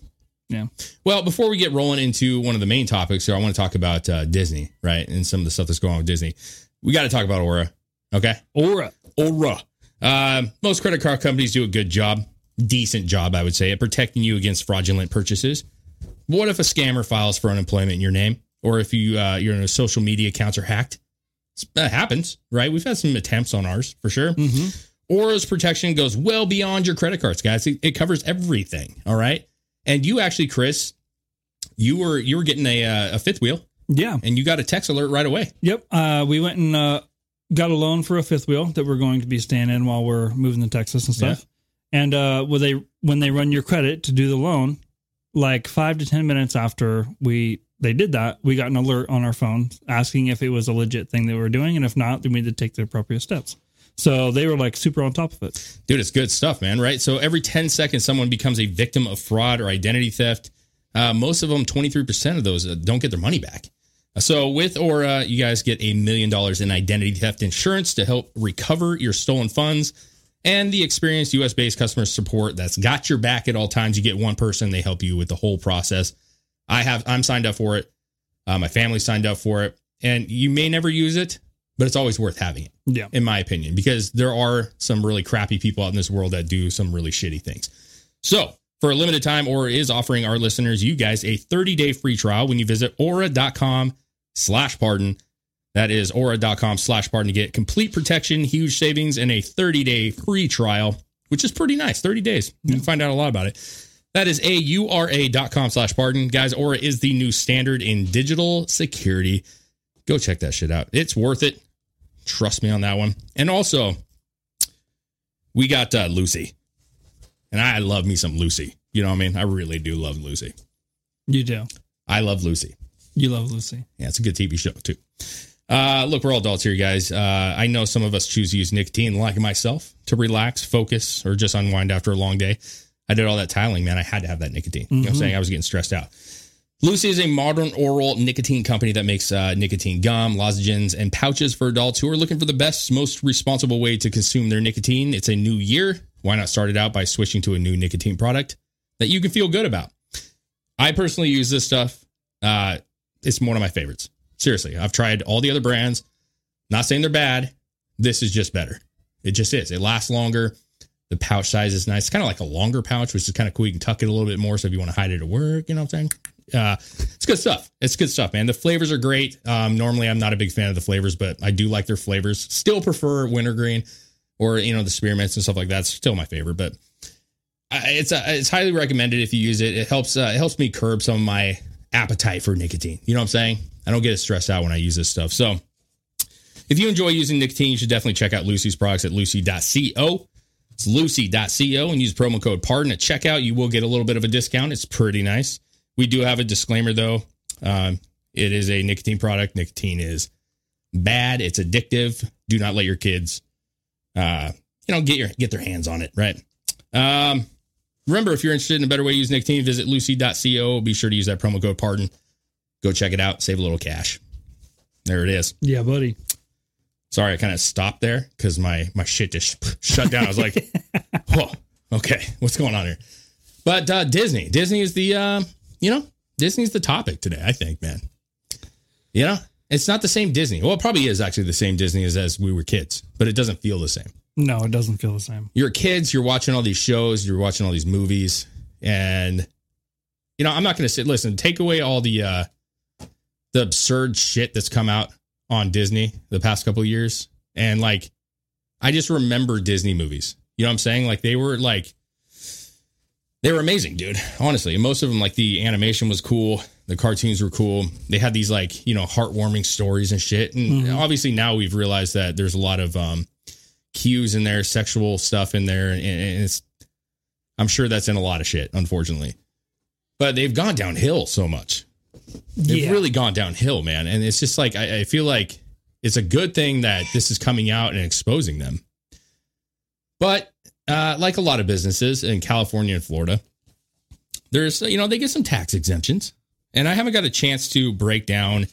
Yeah. Well, before we get rolling into one of the main topics here, I want to talk about uh, Disney, right? And some of the stuff that's going on with Disney. We got to talk about Aura. Okay. Aura. Aura. Uh, most credit card companies do a good job, decent job, I would say, at protecting you against fraudulent purchases. What if a scammer files for unemployment in your name, or if you uh, your social media accounts are hacked? That happens, right? We've had some attempts on ours for sure. Aura's protection goes well beyond your credit cards, guys. It, it covers everything. All right, and you actually, Chris, you were you were getting a uh, a fifth wheel, Yeah. and you got a text alert right away. Yep. Uh, we went and uh, got a loan for a fifth wheel that we're going to be staying in while we're moving to Texas and stuff. And uh, when they when they run your credit to do the loan, like five to ten minutes after we they did that, we got an alert on our phone asking if it was a legit thing they were doing, and if not, then we had to take the appropriate steps. So they were like super on top of it. Dude, it's good stuff, man, right? So every 10 seconds, someone becomes a victim of fraud or identity theft. Uh, most of them, 23% of those, uh, don't get their money back. So with Aura, you guys get a million dollars in identity theft insurance to help recover your stolen funds. And the experienced US based customer support that's got your back at all times. You get one person, they help you with the whole process. I have, I'm signed up for it. Uh, my family signed up for it. And you may never use it, but it's always worth having it Yeah. in my opinion, because there are some really crappy people out in this world that do some really shitty things. So, for a limited time, Aura is offering our listeners, you guys, a 30 day free trial when you visit aura.com slash pardon. That is aura.com slash pardon to get complete protection, huge savings, and a 30 day free trial, which is pretty nice. 30 days. You can find out a lot about it. That is aura.com slash pardon. Guys, Aura is the new standard in digital security. Go check that shit out. It's worth it. Trust me on that one. And also, we got uh, Lucy. And I love me some Lucy. You know what I mean? I really do love Lucy. You do. I love Lucy. You love Lucy. Yeah, it's a good TV show too. Uh, look, we're all adults here, guys. Uh, I know some of us choose to use nicotine, like myself, to relax, focus, or just unwind after a long day. I did all that tiling, man. I had to have that nicotine. You know what I'm saying? I was getting stressed out. Lucy is a modern oral nicotine company that makes uh, nicotine gum, lozenges, and pouches for adults who are looking for the best, most responsible way to consume their nicotine. It's a new year. Why not start it out by switching to a new nicotine product that you can feel good about? I personally use this stuff. Uh, it's one of my favorites. Seriously, I've tried all the other brands. Not saying they're bad. This is just better. It just is. It lasts longer. The pouch size is nice. It's kind of like a longer pouch, which is kind of cool. You can tuck it a little bit more. So if you want to hide it at work, you know what I'm saying? Uh, it's good stuff. It's good stuff, man. The flavors are great. Um, normally, I'm not a big fan of the flavors, but I do like their flavors. Still prefer wintergreen or you know the spearmints and stuff like that. It's still my favorite, but I- it's uh, it's highly recommended if you use it. It helps uh, it helps me curb some of my appetite for nicotine. You know what I'm saying? I don't get as stressed out when I use this stuff. So if you enjoy using nicotine, you should definitely check out Lucy's products at lucy.co. It's lucy.co and use promo code pardon at checkout. You will get a little bit of a discount. It's pretty nice. We do have a disclaimer though. Um, it is a nicotine product. Nicotine is bad. It's addictive. Do not let your kids, uh, you know, get your get their hands on it. Right. Um, remember, if you're interested in a better way to use nicotine, visit lucy.co. Be sure to use that promo code pardon. Go check it out. Save a little cash. There it is. Yeah, buddy. Sorry, I kind of stopped there because my my shit just shut down. I was like, "Whoa, okay, what's going on here?" But uh, Disney, Disney is the uh, you know Disney's the topic today. I think, man. You know, it's not the same Disney. Well, it probably is actually the same Disney as as we were kids, but it doesn't feel the same. No, it doesn't feel the same. You're kids, you're watching all these shows, you're watching all these movies, and you know, I'm not going to sit. Listen, take away all the uh the absurd shit that's come out on Disney the past couple of years, and like, I just remember Disney movies. You know what I'm saying? Like they were like they were amazing, dude. Honestly, and most of them, like the animation was cool, the cartoons were cool. They had these like you know heartwarming stories and shit. And obviously now we've realized that there's a lot of um cues in there, sexual stuff in there, and, and it's I'm sure that's in a lot of shit, unfortunately. But they've gone downhill so much. They've Yeah. really gone downhill, man. And it's just like I, I feel like it's a good thing that this is coming out and exposing them. But uh, like a lot of businesses in California and Florida, there's you know they get some tax exemptions, and I haven't got a chance to break down.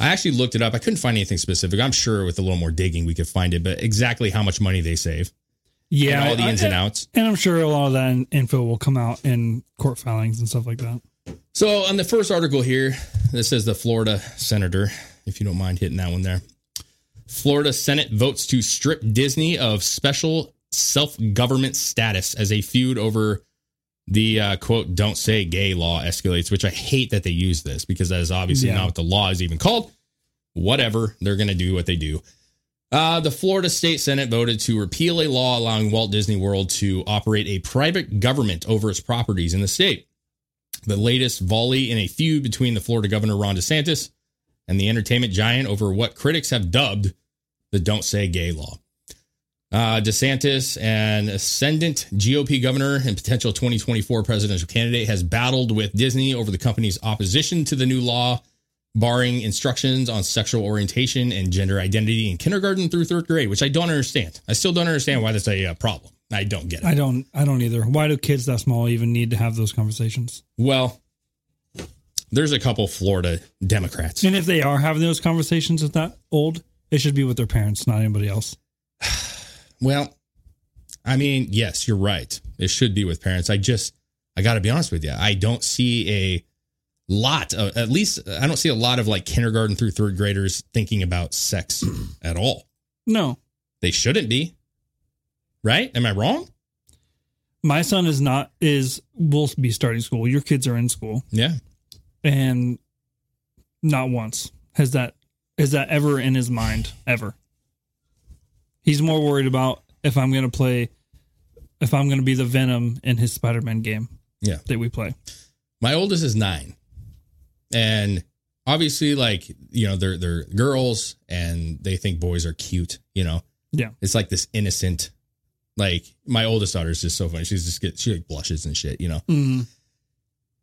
I actually looked it up. I couldn't find anything specific. I'm sure with a little more digging we could find it, but exactly how much money they save Yeah, all the I- ins and outs. And I'm sure a lot of that info will come out in court filings and stuff like that. So on the first article here, this says the Florida senator, if you don't mind hitting that one there. Florida Senate votes to strip Disney of special self-government status as a feud over the uh, quote "Don't say gay" law escalates. Which I hate that they use this because that is obviously Yeah. not what the law is even called. Whatever, they're going to do what they do. Uh, the Florida State Senate voted to repeal a law allowing Walt Disney World to operate a private government over its properties in the state the latest volley in a feud between the Florida governor Ron DeSantis and the entertainment giant over what critics have dubbed the Don't Say Gay law. Uh, DeSantis, an ascendant GOP governor and potential 2024 presidential candidate, has battled with Disney over the company's opposition to the new law, barring instructions on sexual orientation and gender identity in kindergarten through third grade, which I don't understand. I still don't understand why that's a uh, problem. I don't get it. I don't. I don't either. Why do kids that small even need to have those conversations? Well, there's a couple Florida Democrats. And if they are having those conversations at that old, it should be with their parents, not anybody else. Well, I mean, yes, you're right. It should be with parents. I just, I got to be honest with you. I don't see a lot of, at least, I don't see a lot of like kindergarten through third graders thinking about sex at all. No, They shouldn't be. Right? Am I wrong? my son is not. Is will be starting school. Your kids are in school, Yeah. and not once has that is that ever in his mind ever. He's more worried about if I'm going to play, if I'm going to be the Venom in his Spider-Man game Yeah. that we play. My oldest is nine. And obviously, like, you know, they're they're girls and they think boys are cute, you know. Yeah. It's like this innocent, like my oldest daughter is just so funny. She's just get she like blushes and shit, you know. Mm.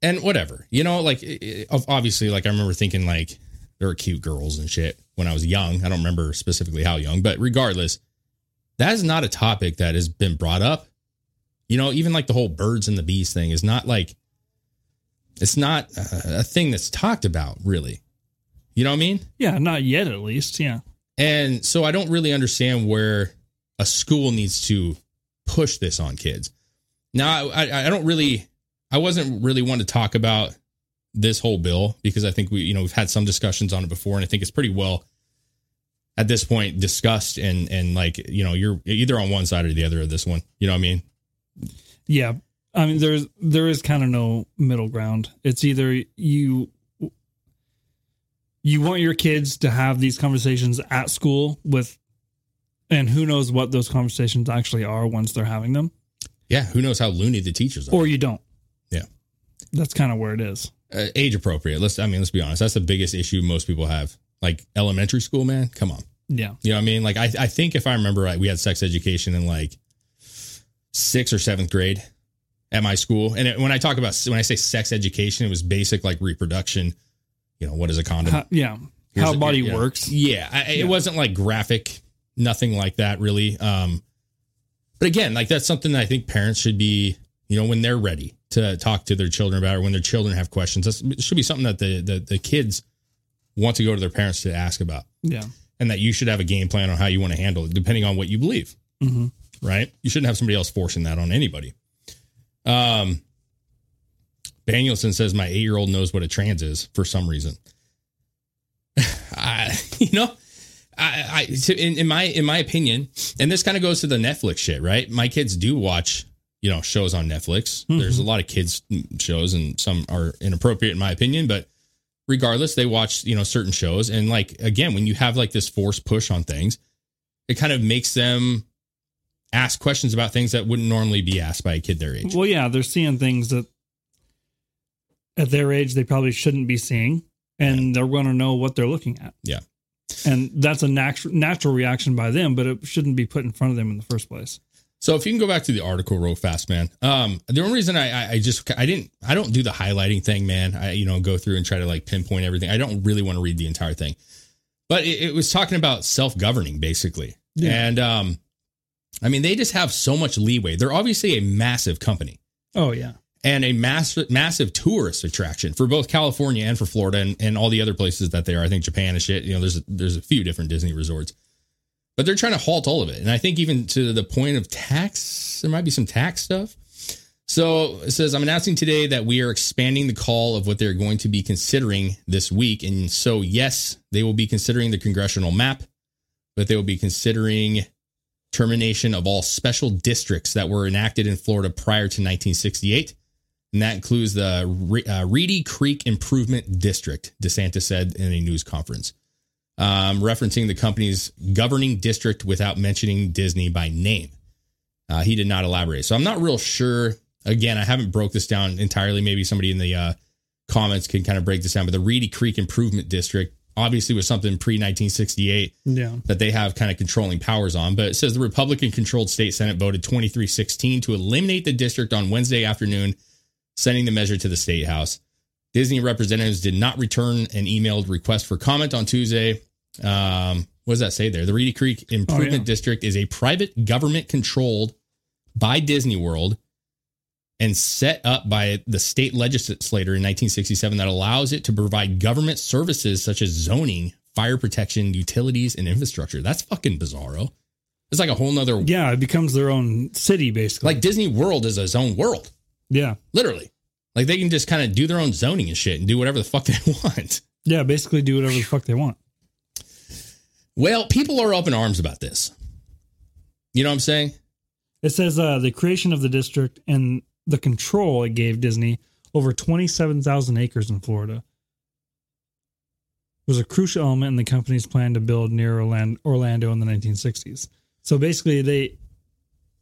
And whatever, you know, like it- it- obviously, like I remember thinking like there were cute girls and shit when I was young. I don't remember specifically how young, but regardless, that is not a topic that has been brought up. You know, even like the whole birds and the bees thing is not like it's not a, thing that's talked about really. You know what I mean? Yeah, not yet at least. Yeah. And so I don't really understand where a school needs to push this on kids. Now, I, I, I don't really, I wasn't really one to talk about this whole bill because I think we, you know, we've had some discussions on it before, and I think it's pretty well at this point discussed and and like you know you're either on one side or the other of this one. You know what I mean? Yeah. I mean there's there is kind of no middle ground. It's either you you want your kids to have these conversations at school with and who knows what those conversations actually are once they're having them Yeah. Who knows how loony the teachers are? or you don't. Yeah. That's kind of where it is. uh, age appropriate. Let's. I mean, let's be honest. That's the biggest issue most people have. Like elementary school, man. Come on. Yeah. You know what I mean? Like I, I think if I remember right, we had sex education in like sixth or seventh grade at my school. And it, when I talk about when I say sex education, it was basic like reproduction. You know, what is a condom? How, yeah. Here's How a- body yeah. works. Yeah, I, it wasn't like graphic, nothing like that really. Um, but again, like that's something that I think parents should be, you know, when they're ready to talk to their children about, or when their children have questions. that should be something that the, the the kids want to go to their parents to ask about, Yeah. And that you should have a game plan on how you want to handle it, depending on what you believe. Mhm. Right? You shouldn't have somebody else forcing that on anybody. Um, Danielson says my eight year old knows what a trans is for some reason. I, you know, I, I to, in, in my in my opinion, and this kind of goes to the Netflix shit, right? My kids do watch you know shows on Netflix. There's a lot of kids shows, and some are inappropriate in my opinion, but regardless, they watch you know certain shows, and like again, when you have like this force push on things, it kind of makes them ask questions about things that wouldn't normally be asked by a kid their age. Well, yeah, they're seeing things that at their age they probably shouldn't be seeing, and they're going to know what they're looking at. Yeah. And that's a natural natural reaction by them, but it shouldn't be put in front of them in the first place. So if you can go back to the article real fast, man. Um, the only reason I, I, I just I didn't I don't do the highlighting thing, man. I you know go through and try to like pinpoint everything. I don't really want to read the entire thing, but it, it was talking about self governing basically, Yeah. and um, I mean they just have so much leeway. They're obviously a massive company Oh yeah, and a massive massive tourist attraction for both California and for Florida and, and all the other places that they are. I think Japan and shit. You know, there's there's a few different Disney resorts, but they're trying to halt all of it. And I think even to the point of tax, there might be some tax stuff. So it says, I'm announcing today that we are expanding the call of what they're going to be considering this week. And so, yes, they will be considering the congressional map, but they will be considering termination of all special districts that were enacted in Florida prior to 1968. And that includes the uh, Reedy Creek Improvement District, DeSantis said in a news conference, um, referencing the company's governing district without mentioning Disney by name. Uh, he did not elaborate. So I'm not real sure. Again, I haven't broke this down entirely. Maybe somebody in the uh, comments can kind of break this down. But the Reedy Creek Improvement District obviously was something pre 1968 yeah. that they have kind of controlling powers on. But it says the Republican controlled state Senate voted 23 16 to eliminate the district on Wednesday afternoon, sending the measure to the state house. Disney representatives did not return an emailed request for comment on Tuesday. Um, what does that say there? The Reedy Creek Improvement Oh, yeah. District is a private government controlled by Disney World and set up by the state legislator in 1967 that allows it to provide government services such as zoning, fire protection, utilities, and infrastructure. That's fucking bizarro. It's like a whole nother Yeah, it becomes their own city basically. like Disney World is its own world, yeah, literally. Like they can just kind of do their own zoning and shit and do whatever the fuck they want. yeah, basically do whatever the fuck they want. Well, people are up in arms about this. You know what I'm saying? It says uh, the creation of the district and the control it gave Disney over 27,000 acres in Florida was a crucial element in the company's plan to build near Orlando in the 1960s. So basically, they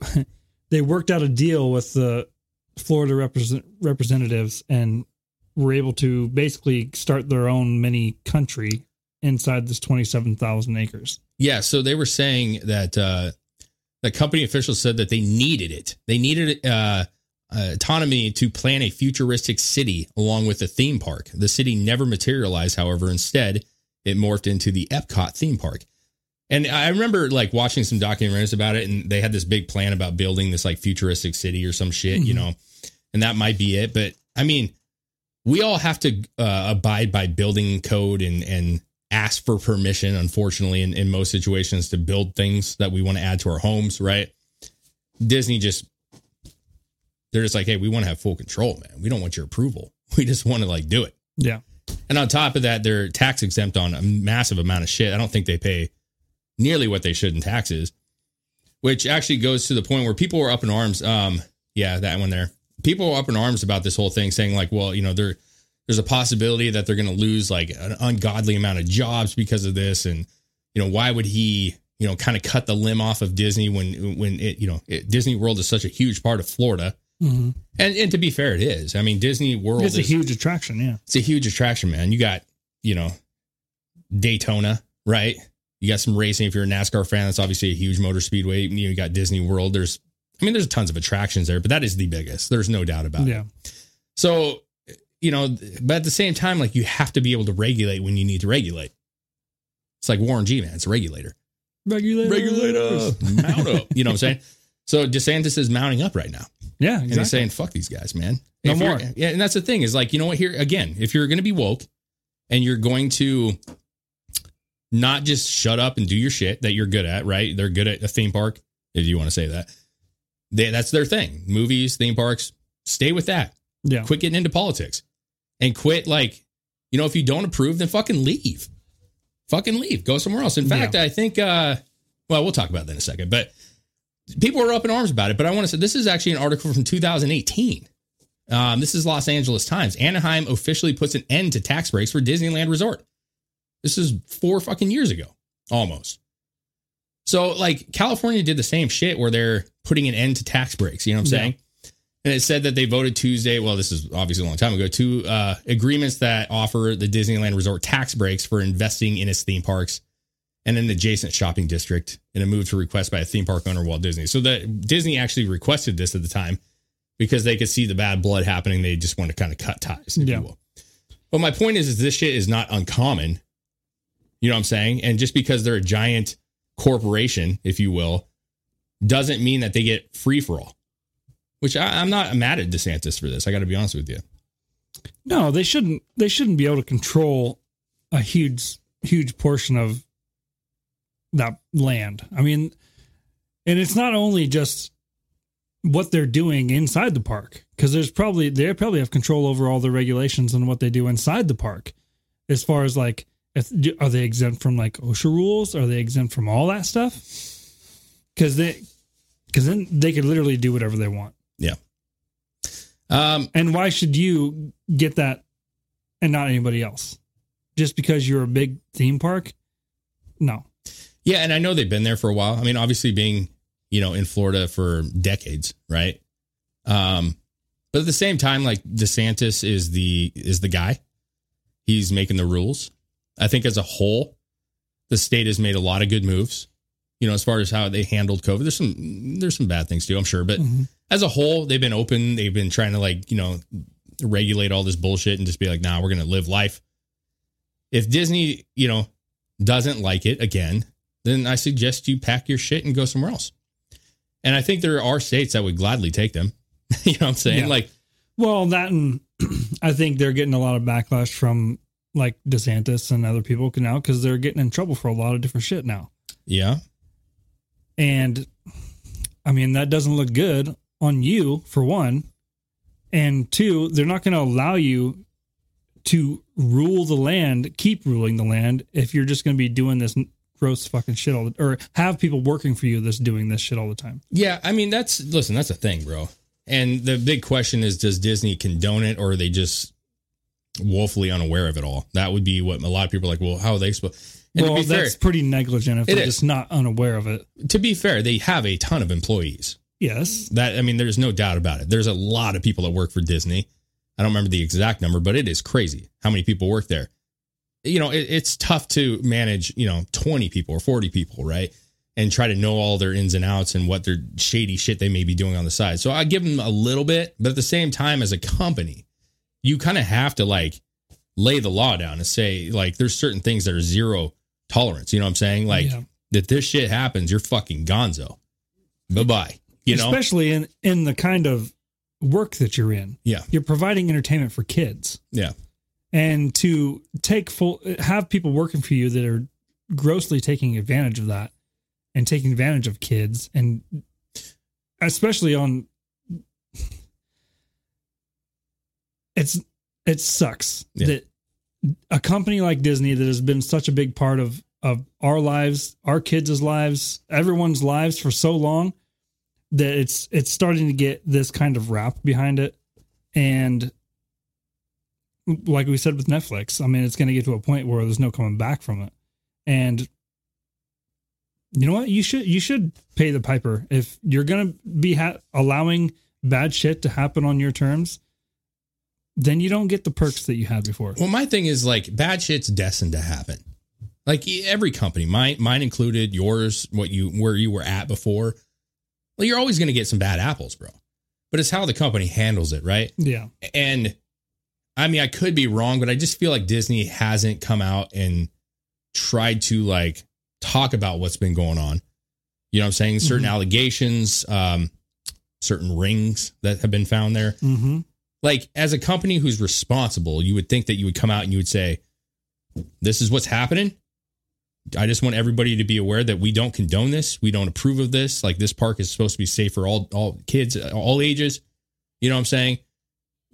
they worked out a deal with the Florida represent- representatives and were able to basically start their own mini country inside this 27,000 acres. Yeah, so they were saying that uh, the company officials said that they needed it. They needed uh, uh, autonomy to plan a futuristic city along with a theme park. The city never materialized, however. Instead, it morphed into the Epcot theme park. And I remember like watching some documentaries about it, and they had this big plan about building this like futuristic city or some shit, you know, and that might be it. But I mean, we all have to uh, abide by building code and and ask for permission. Unfortunately, in, in most situations, to build things that we want to add to our homes, right? Disney just they're just like, hey, we want to have full control, man. We don't want your approval. We just want to like do it. Yeah. And on top of that, they're tax exempt on a massive amount of shit. I don't think they pay nearly what they should in taxes, which actually goes to the point where people were up in arms. Um, yeah, that one there. People were up in arms about this whole thing, saying like, well, you know, there there's a possibility that they're going to lose like an ungodly amount of jobs because of this, and you know, why would he, you know, kind of cut the limb off of Disney when when it, you know, it, Disney World is such a huge part of Florida. Mm-hmm. And and to be fair, it is. I mean, Disney World It's a huge attraction. Yeah. it's a huge attraction, man. You got, you know, Daytona, right? You got some racing. If you're a NASCAR fan, that's obviously a huge motor speedway. You, know, you got Disney World. There's, I mean, there's tons of attractions there, but that is the biggest. There's no doubt about it. Yeah. So, you know, but at the same time, like you have to be able to regulate when you need to regulate. It's like Warren G, man. It's a regulator. Regulator. Mount up. You know what I'm saying? So DeSantis is mounting up right now. Yeah. And he's Exactly. saying, fuck these guys, man. No If more. Yeah. And that's the thing is like, you know what, here again, if you're going to be woke and you're going to not just shut up and do your shit that you're good at, right? They're good at a theme park, if you want to say that. They, that's their thing. Movies, theme parks, stay with that. yeah. Quit getting into politics and quit like, you know, if you don't approve, then fucking leave. fucking leave, go somewhere else. In fact, I think, uh, well, we'll talk about that in a second, but people are up in arms about it. But I want to say this is actually an article from 2018. Um, this is Los Angeles Times. Anaheim officially puts an end to tax breaks for Disneyland Resort. This is four fucking years ago, almost. So, like, California did the same shit where they're putting an end to tax breaks. You know what I'm Yeah. saying? And it said that they voted Tuesday. Well, this is obviously a long time ago. Two uh, agreements that offer the Disneyland Resort tax breaks for investing in its theme parks and an adjacent shopping district in a move to request by a theme park owner, Walt Disney. So that Disney actually requested this at the time because they could see the bad blood happening. They just want to kind of cut ties, if Yeah. you will. But my point is, is this shit is not uncommon. You know what I'm saying? And just because they're a giant corporation, if you will, doesn't mean that they get free for all. Which I, I'm not mad at DeSantis for this. I got to be honest with you. No, they shouldn't. They shouldn't be able to control a huge, huge portion of that land. I mean, and it's not only just what they're doing inside the park because there's probably they probably have control over all the regulations and what they do inside the park, as far as like, if, are they exempt from like OSHA rules? Are they exempt from all that stuff? Because they, because then they could literally do whatever they want. Um, And why should you get that and not anybody else? Just because you're a big theme park? No. Yeah, and I know they've been there for a while. I mean, obviously being, you know, in Florida for decades, right? Um, but at the same time, like DeSantis is the is the guy. He's making the rules. I think as a whole, the state has made a lot of good moves. You know, as far as how they handled COVID. There's some there's some bad things too, I'm sure. But mm-hmm. as a whole, they've been open. They've been trying to like, you know, regulate all this bullshit and just be like, nah, we're gonna live life. If Disney, you know, doesn't like it again, then I suggest you pack your shit and go somewhere else. And I think there are states that would gladly take them. you know what I'm saying? Yeah. Like, Well, that and I think they're getting a lot of backlash from like DeSantis and other people now because they're getting in trouble for a lot of different shit now. yeah, And I mean, that doesn't look good on you, for one. And two, they're not going to allow you to rule the land, keep ruling the land, if you're just going to be doing this gross fucking shit all the or have people working for you that's doing this shit all the time. yeah. I mean, that's listen, that's a thing, bro. And the big question is, does Disney condone it, or are they just woefully unaware of it all? That would be what a lot of people are like. Well, how are they supposed? And well, fair, that's pretty negligent if they're is. just not unaware of it. to be fair, they have a ton of employees. Yes. That I mean, there's no doubt about it. There's a lot of people that work for Disney. I don't remember the exact number, but it is crazy how many people work there. You know, it, it's tough to manage. You know, 20 people or 40 people, right? And try to know all their ins and outs and what their shady shit they may be doing on the side. So I give them a little bit, but at the same time, as a company, you kind of have to like lay the law down and say like there's certain things that are zero tolerance. You know what I'm saying? Like Yeah. that this shit happens, you're fucking gonzo. Bye bye. You know? Especially in in the kind of work that you're in. Yeah. You're providing entertainment for kids. Yeah. And to take full have people working for you that are grossly taking advantage of that and taking advantage of kids and especially on it's it sucks Yeah. that a company like Disney that has been such a big part of of our lives, our kids' lives, everyone's lives for so long that it's it's starting to get this kind of rap behind it and like we said with Netflix, I mean it's going to get to a point where there's no coming back from it. And you know what? You should you should pay the piper if you're going to be ha- allowing bad shit to happen on your terms. Then you don't get the perks that you had before. Well, my thing is like bad shit's destined to happen. Like every company, mine, mine included, yours, what you where you were at before. Well, you're always going to get some bad apples, bro. But it's how the company handles it, right? Yeah. And I mean, I could be wrong, but I just feel like Disney hasn't come out and tried to like talk about what's been going on. You know what I'm saying? Certain allegations, um, certain rings that have been found there Mm-hmm. Like as a company who's responsible, you would think that you would come out and you would say, "This is what's happening." I just want everybody to be aware that we don't condone this. We don't approve of this. Like this park is supposed to be safe for all all kids, all ages. You know what I'm saying?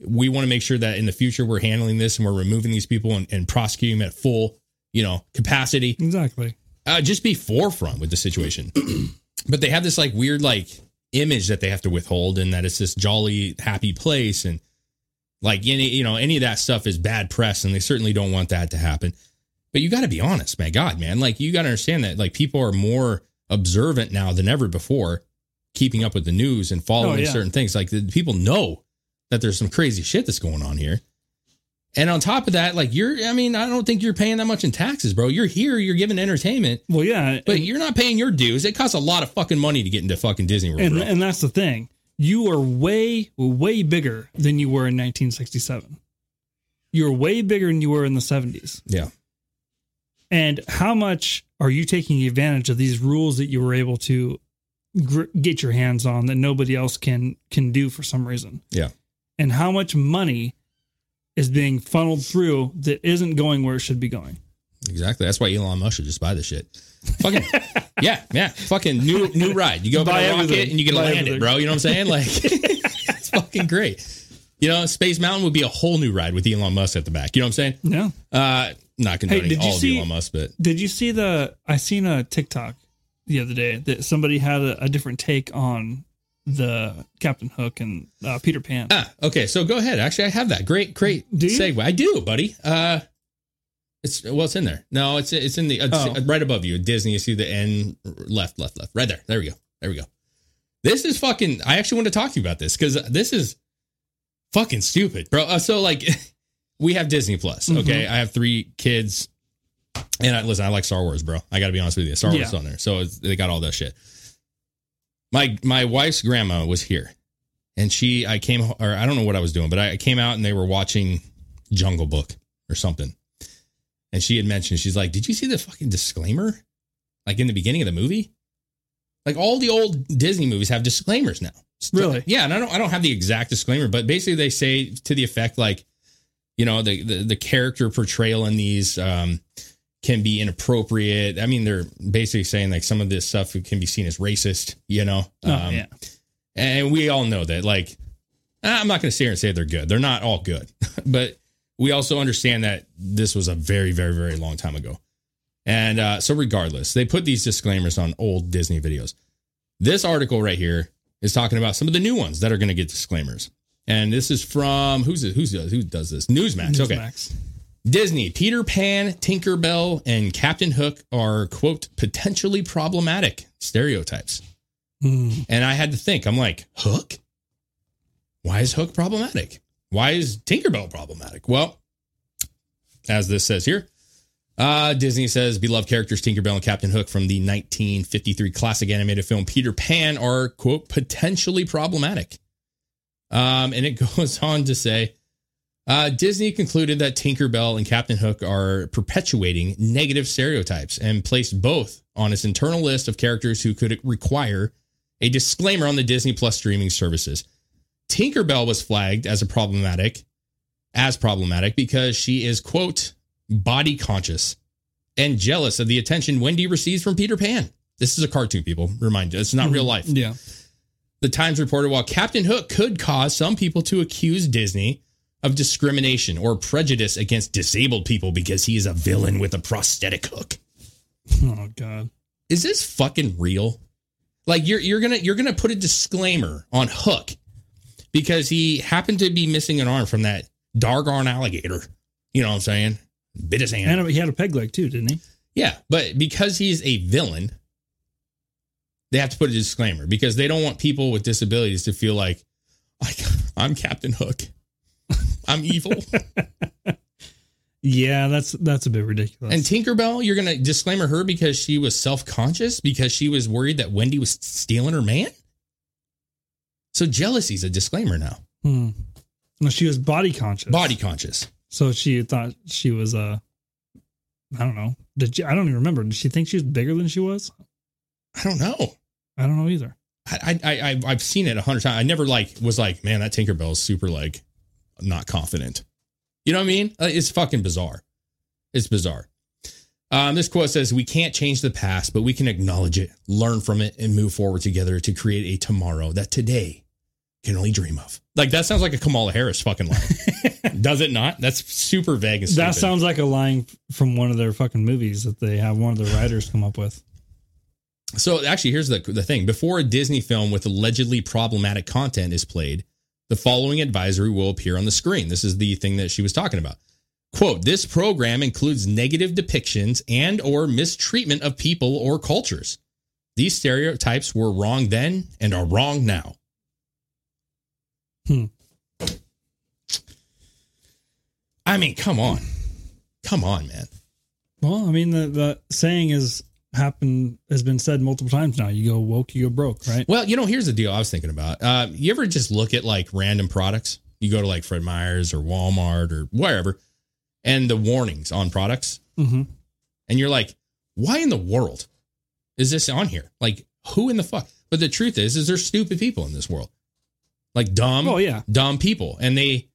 We want to make sure that in the future we're handling this and we're removing these people and, and prosecuting them at full you know, capacity. Exactly. Uh, just be forefront with the situation. but they have this like weird like image that they have to withhold, and that it's this jolly, happy place, and like any you know any of that stuff is bad press, and they certainly don't want that to happen. But you got to be honest, man. God, man, like you got to understand that like people are more observant now than ever before, keeping up with the news and following Oh, yeah. certain things. Like the people know that there's some crazy shit that's going on here. And on top of that, like you're, I mean, I don't think you're paying that much in taxes, bro. You're here, you're giving entertainment, Well, yeah, but you're not paying your dues. It costs a lot of fucking money to get into fucking Disney World. and and that's the thing. You are way way bigger than you were in 1967. You're way bigger than you were in the 70s. yeah. And how much are you taking advantage of these rules that you were able to gr- get your hands on that nobody else can can do for some reason? Yeah. And how much money is being funneled through that isn't going where it should be going? Exactly. That's why Elon Musk should just buy this shit. Fucking yeah, yeah. Fucking new new ride. You go Buy a rocket and you Buy land everything. it, bro. You know what I'm saying? Like it's fucking great. You know, Space Mountain would be a whole new ride with Elon Musk at the back. You know what I'm saying? Yeah. Uh not condoning did you all see- of Elon Musk, but Did you see the? I seen a TikTok the other day that somebody had a, a different take on the Captain Hook and uh, Peter Pan. ah, okay. So go ahead. Actually, I have that. Great, great Do you? segue. I do, buddy. Uh it's well, it's in there. No, it's it's in the it's Oh. right above you. Disney. You see the N left, left, left. Right there. There we go. There we go. This is fucking. I actually want to talk to you about this because this is fucking stupid, bro. Uh, so like, we have Disney Plus. Mm-hmm. Okay, I have three kids, and I, listen, I like Star Wars, bro. I got to be honest with you. Star Wars Yeah. on there, so it's, they got all that shit. My my wife's grandma was here, and she I came or I don't know what I was doing, but I came out and they were watching Jungle Book or something, and she had mentioned she's like, "Did you see the fucking disclaimer, like in the beginning of the movie?" Like all the old Disney movies have disclaimers now. Really? Yeah, and I don't I don't have the exact disclaimer, but basically they say to the effect like, you know, the the, the character portrayal in these um can be inappropriate. I mean, they're basically saying like some of this stuff can be seen as racist, you know. Oh, Um, yeah. And we all know that like I'm not going to sit here and say they're good. They're not all good. but we also understand that this was a very very very long time ago. And uh, so, regardless, they put these disclaimers on old Disney videos. This article right here is talking about some of the new ones that are going to get disclaimers. And this is from who's it, who's who does this? Newsmax. Okay, Disney, Peter Pan, Tinkerbell, and Captain Hook are quote potentially problematic stereotypes. Hmm. And I had to think. I'm like, Hook? Why is Hook problematic? Why is Tinkerbell problematic? Well, as this says here, uh, Disney says beloved characters Tinkerbell and Captain Hook from the 1953 classic animated film Peter Pan are, quote, potentially problematic. Um, and it goes on to say uh, Disney concluded that Tinkerbell and Captain Hook are perpetuating negative stereotypes and placed both on its internal list of characters who could require a disclaimer on the Disney Plus streaming services. Tinkerbell was flagged as a problematic, as problematic because she is, quote, body conscious and jealous of the attention Wendy receives from Peter Pan. This is a cartoon, people. Remind you, it's not real mm-hmm. life. Yeah. The Times reported while Captain Hook could cause some people to accuse Disney of discrimination or prejudice against disabled people because he is a villain with a prosthetic hook. Oh God. Is this fucking real? Like you're you're gonna you're gonna put a disclaimer on Hook because he happened to be missing an arm from that Dargon alligator. You know what I'm saying? Bit his hand. And he had a peg leg too, didn't he? Yeah, but because he's a villain, they have to put a disclaimer because they don't want people with disabilities to feel like, like I'm Captain Hook. I'm evil. Yeah, that's that's a bit ridiculous. and Tinkerbell, you're gonna disclaimer her because she was self-conscious because she was worried that Wendy was stealing her man. So jealousy's a disclaimer now. Hmm. No, she was body conscious. Body conscious. So she thought she was uh I don't know. Did she, I don't even remember. Did she think she was bigger than she was? I don't know. I don't know either. I I, I I've seen it a hundred times. I never like was like, man, that Tinkerbell is super like not confident. You know what I mean? Uh, It's fucking bizarre. It's bizarre. Um, this quote says, "We can't change the past, but we can acknowledge it, learn from it, and move forward together to create a tomorrow that today can only dream of." Like that sounds like a Kamala Harris fucking line. Does it not? That's super vague and stupid. That sounds like a line from one of their fucking movies that they have one of the writers come up with. So actually, here's the the thing: before a Disney film with allegedly problematic content is played, the following advisory will appear on the screen. This is the thing that she was talking about. Quote: This program includes negative depictions and or mistreatment of people or cultures. These stereotypes were wrong then and are wrong now. Hmm. I mean, come on, come on, man. Well, I mean, the, the saying is happened has been said multiple times now. You go woke, you go broke, right? Well, you know, here's the deal I was thinking about. Uh, you ever just look at like random products? You go to like Fred Meyer's or Walmart or wherever, and the warnings on products, Mm-hmm. and you're like, why in the world is this on here? Like, who in the fuck? But the truth is, is there's stupid people in this world, like dumb, Oh, yeah. dumb people, and they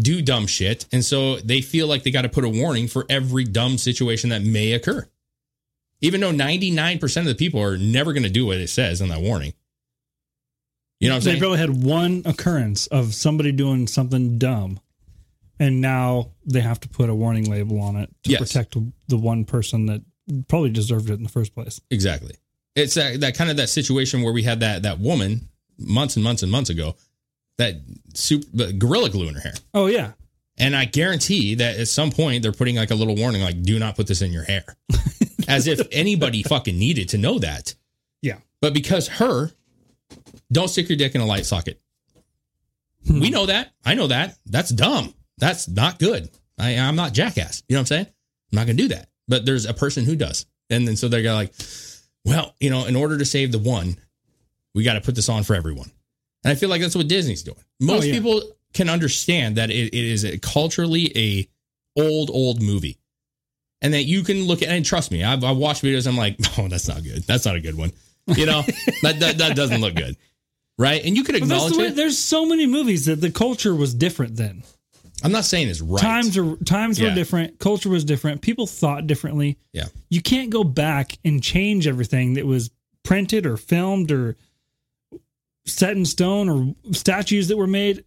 do dumb shit, and so they feel like they got to put a warning for every dumb situation that may occur, even though 99% of the people are never going to do what it says in that warning. You know what I'm They saying? probably had one occurrence of somebody doing something dumb, and now they have to put a warning label on it to Yes. protect the one person that probably deserved it in the first place. Exactly. It's that, that kind of that situation where we had that that woman months and months and months ago that super the gorilla glue in her hair. Oh yeah, And I guarantee that at some point they're putting like a little warning like do not put this in your hair. As if anybody fucking needed to know that. yeah. But because her don't stick your dick in a light socket. We hmm. know that. I know that. That's dumb. That's not good. I, I'm not jackass. You know what I'm saying? I'm not going to do that. But there's a person who does. And then so they're gonna like, well, you know, in order to save the one, we got to put this on for everyone. And I feel like that's what Disney's doing. Oh, Most yeah. people can understand that it, it is a culturally a old, old movie. And that you can look at, and trust me, I've, I've watched videos. I'm like, oh, that's not good. That's not a good one. You know, that, that, that doesn't look good. Right. And you can acknowledge the way, it. there's so many movies that the culture was different then. I'm not saying it's right. Times are times were different. Culture was different. People thought differently. Yeah. You can't go back and change everything that was printed or filmed or set in stone or statues that were made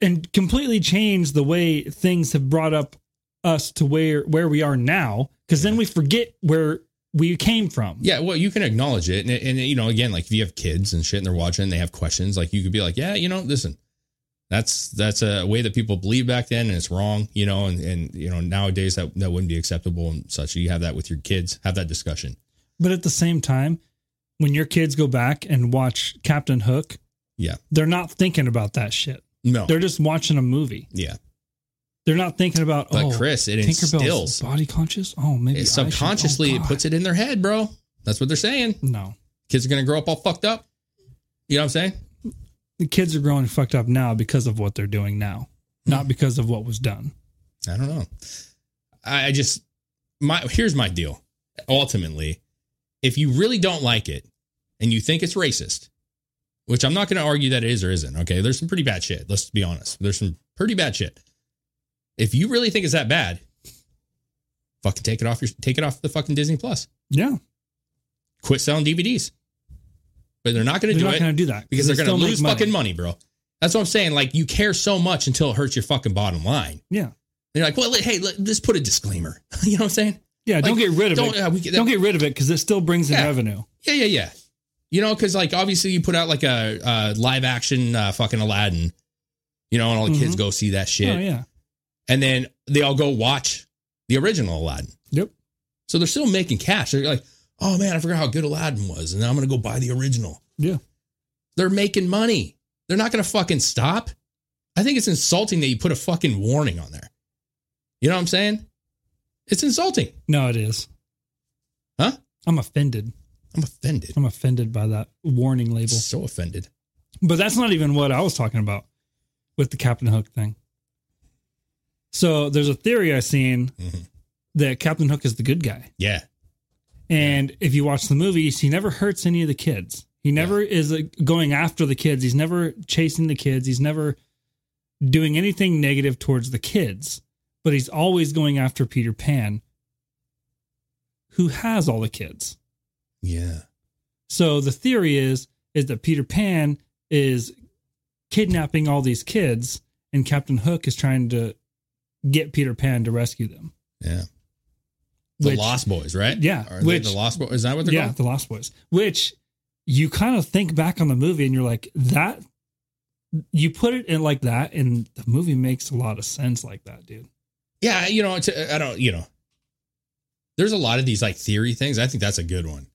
and completely change the way things have brought up us to where where we are now because then we forget where we came from. Yeah, well, you can acknowledge it, and, and you know, again, like if you have kids and shit, and they're watching, and they have questions, like you could be like, yeah, you know, listen, that's that's a way that people believe back then, and it's wrong, you know, and and you know, nowadays that that wouldn't be acceptable and such. You have that with your kids, have that discussion. But at the same time, when your kids go back and watch Captain Hook, Yeah, they're not thinking about that shit. no, They're just watching a movie. yeah, They're not thinking about But oh, Chris, it instills- body conscious. Oh, maybe it subconsciously oh, it puts it in their head, bro. That's what they're saying. No, Kids are gonna grow up all fucked up. You know what I'm saying? the kids are growing fucked up now because of what they're doing now, Hmm. not because of what was done. I don't know. I I just my here's my deal. Ultimately, if you really don't like it and you think it's racist, which I'm not going to argue that it is or isn't, okay? There's some pretty bad shit. Let's be honest. There's some pretty bad shit. If you really think it's that bad, fucking take it off your take it off the fucking Disney Plus. Yeah, Quit selling DVDs. But they're not going to they're do not it going to do that because they're they going to lose make fucking money, bro. That's what I'm saying. Like you care so much until it hurts your fucking bottom line. Yeah, And you're like, well, hey, let, let's put a disclaimer. you know what I'm saying? Yeah. don't get rid of don't- it. uh, we can- don't get rid of it because it still brings in Yeah. revenue. Yeah, yeah, yeah. You know, because like obviously you put out like a, uh live action uh, fucking Aladdin, you know, and all the kids go see that shit, Oh yeah. and then they all go watch the original Aladdin. Yep. So they're still making cash. They're like, oh man, I forgot how good Aladdin was, and I'm gonna go buy the original. Yeah. They're making money. They're not gonna fucking stop. I think it's insulting that you put a fucking warning on there. You know what I'm saying? It's insulting, No, it is. huh? I'm offended. I'm offended. I'm offended by that warning label. So offended. But that's not even what I was talking about with the Captain Hook thing. So there's a theory I've seen Mhm. that Captain Hook is the good guy. Yeah. And if you watch the movies, he never hurts any of the kids. He never is uh, going after the kids. He's never chasing the kids. He's never doing anything negative towards the kids. But he's always going after Peter Pan, who has all the kids. Yeah. So the theory is is that Peter Pan is kidnapping all these kids and Captain Hook is trying to get Peter Pan to rescue them. Yeah. The Which- Lost Boys, right? Yeah, Are they which- the Lost Boys? Is that what they're yeah, called? the Lost Boys. Which you kind of think back on the movie and you're like, that you put it in like that, and the movie makes a lot of sense like that, dude. Yeah, you know, I don't, you know, there's a lot of these like theory things. I think that's a good one.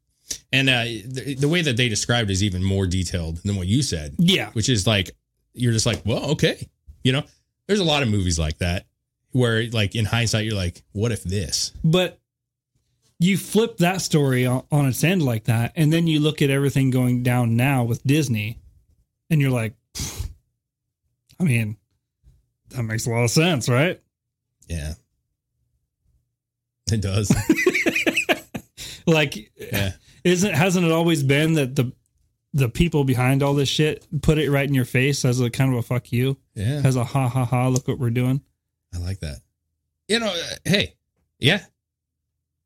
And uh, the, the way that they described it is even more detailed than what you said, Yeah. which is like, you're just like, well, okay. You know, there's a lot of movies like that where, like, in hindsight, you're like, what if this? But you flip that story on, on its end like that, and then you look at everything going down now with Disney, and you're like, I mean, that makes a lot of sense, right? Yeah. It does. Like, Yeah. isn't hasn't it always been that the the people behind all this shit put it right in your face as a kind of a fuck you, Yeah. as a ha ha ha, look what we're doing. I like that. You know, uh, hey, yeah.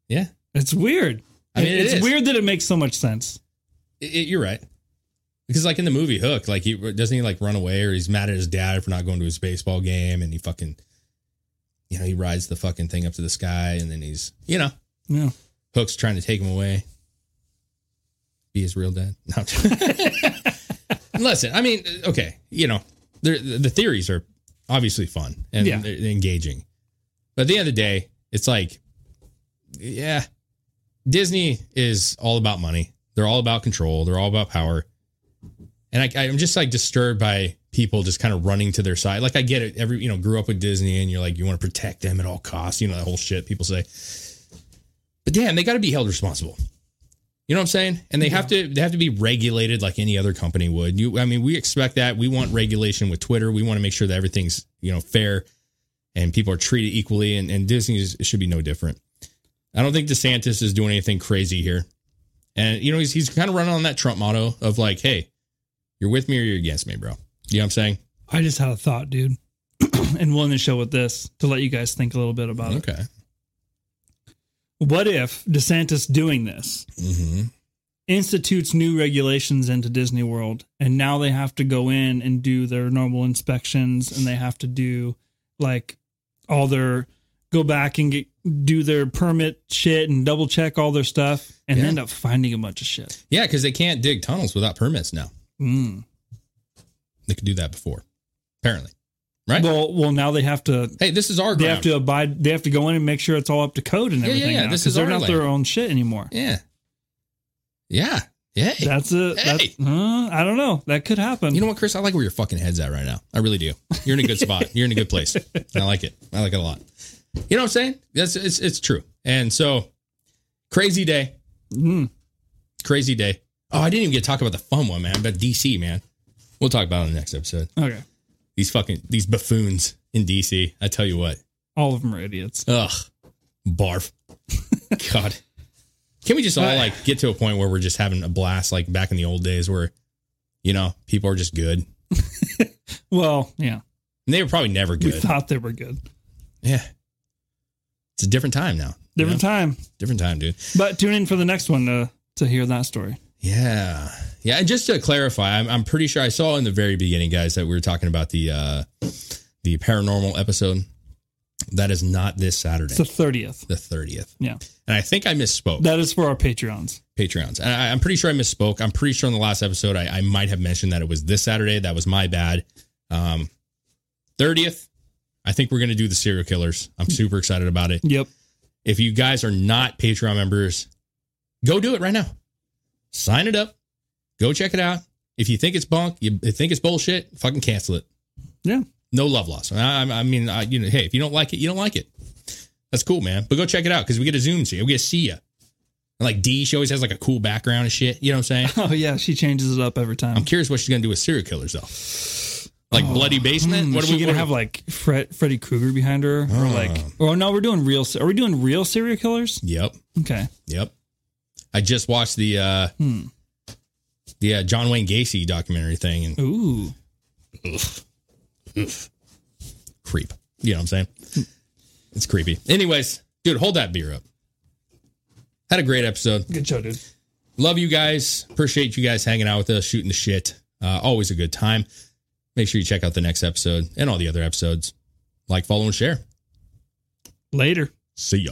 Yeah. It's weird. I mean, it it's is. weird that it makes so much sense. It, it- you're right. Because like in the movie Hook, like he doesn't he like run away or he's mad at his dad for not going to his baseball game and he fucking you know, he rides the fucking thing up to the sky and then he's you know, Yeah. Hook's trying to take him away. Be his real dad. No. Listen, I mean, okay, you know, the theories are obviously fun and Yeah. engaging. But at the end of the day, it's like, yeah, Disney is all about money. They're all about control. They're all about power. And I, I'm just like disturbed by people just kind of running to their side. Like I get it. Every you know, grew up with Disney, and you're like, you want to protect them at all costs. You know that whole shit people say. But damn, they got to be held responsible. You know what I'm saying? And they have to they have to be regulated like any other company would. You, I mean, we expect that. We want regulation with Twitter. We want to make sure that everything's you know fair and people are treated equally. And, and Disney is, should be no different. I don't think DeSantis is doing anything crazy here. And you know he's he's kind of running on that Trump motto of like, hey, you're with me or you're against me, bro. You know what I'm saying? I just had a thought, dude, and willing to show with this to let you guys think a little bit about it. Okay. What if DeSantis doing this Mm-hmm. institutes new regulations into Disney World, and now they have to go in and do their normal inspections, and they have to do like all their go back and get do their permit shit and double check all their stuff, and Yeah. end up finding a bunch of shit. Yeah, because they can't dig tunnels without permits now. Mm. They could do that before, apparently. Right? Well, well, now they have to. hey, this is our They ground. have to abide. They have to go in and make sure it's all up to code and Yeah, yeah, everything. yeah, now, this is they're not land. their own shit anymore. Yeah. Yeah. Yeah. That's a. That's, uh, I don't know. That could happen. You know what, Chris? I like where your fucking head's at right now. I really do. You're in a good spot. You're in a good place. I like it. I like it a lot. You know what I'm saying? That's it's it's true. And so, crazy day. Mm. Crazy day. Oh, I didn't even get to talk about the fun one, man. But DC, man. We'll talk about it in the next episode. Okay. These fucking these buffoons in DC. I tell you what. All of them are idiots. Ugh. Barf. God. Can we just all like get to a point where we're just having a blast like back in the old days where, you know, people are just good? Well, yeah. And they were probably never good. We thought they were good. Yeah. It's a different time now. you Different know? time. Different time, dude. But tune in for the next one to to hear that story. Yeah. Yeah. And just to clarify, I'm, I'm pretty sure I saw in the very beginning, guys, that we were talking about the uh the paranormal episode. That is not this Saturday, It's the thirtieth. the 30th. Yeah. And I think I misspoke. That is for our Patreons. Patreons. And I, I'm pretty sure I misspoke. I'm pretty sure in the last episode I, I might have mentioned that it was this Saturday. That was my bad. Um, 30th. I think we're gonna do the serial killers. I'm super excited about it. Yep. If you guys are not Patreon members, go do it right now. Sign it up. Go check it out. If you think it's bunk, you think it's bullshit, fucking cancel it. Yeah. No love loss. I, I mean, I, you know, hey, if you don't like it, you don't like it. That's cool, man. But go check it out because we get a zoom see. you. We get to see you. And like D, she always has like a cool background and shit. You know what I'm saying? Oh yeah, she changes it up every time. I'm curious what she's gonna do with serial killers though. Like bloody basement. Hmm, what are we gonna have like Fred, Freddy Krueger behind her, or like? Oh no, we're doing real. Are we doing real serial killers? Yep. Okay. Yep. I just watched the uh Hmm. The uh, John Wayne Gacy documentary thing and Ooh. creep. You know what I'm saying? It's creepy. Anyways, dude, hold that beer up. Had a great episode. Good show, dude. Love you guys. Appreciate you guys hanging out with us, shooting the shit. Uh, always a good time. Make sure you check out the next episode and all the other episodes. Like, follow, and share. Later. See ya.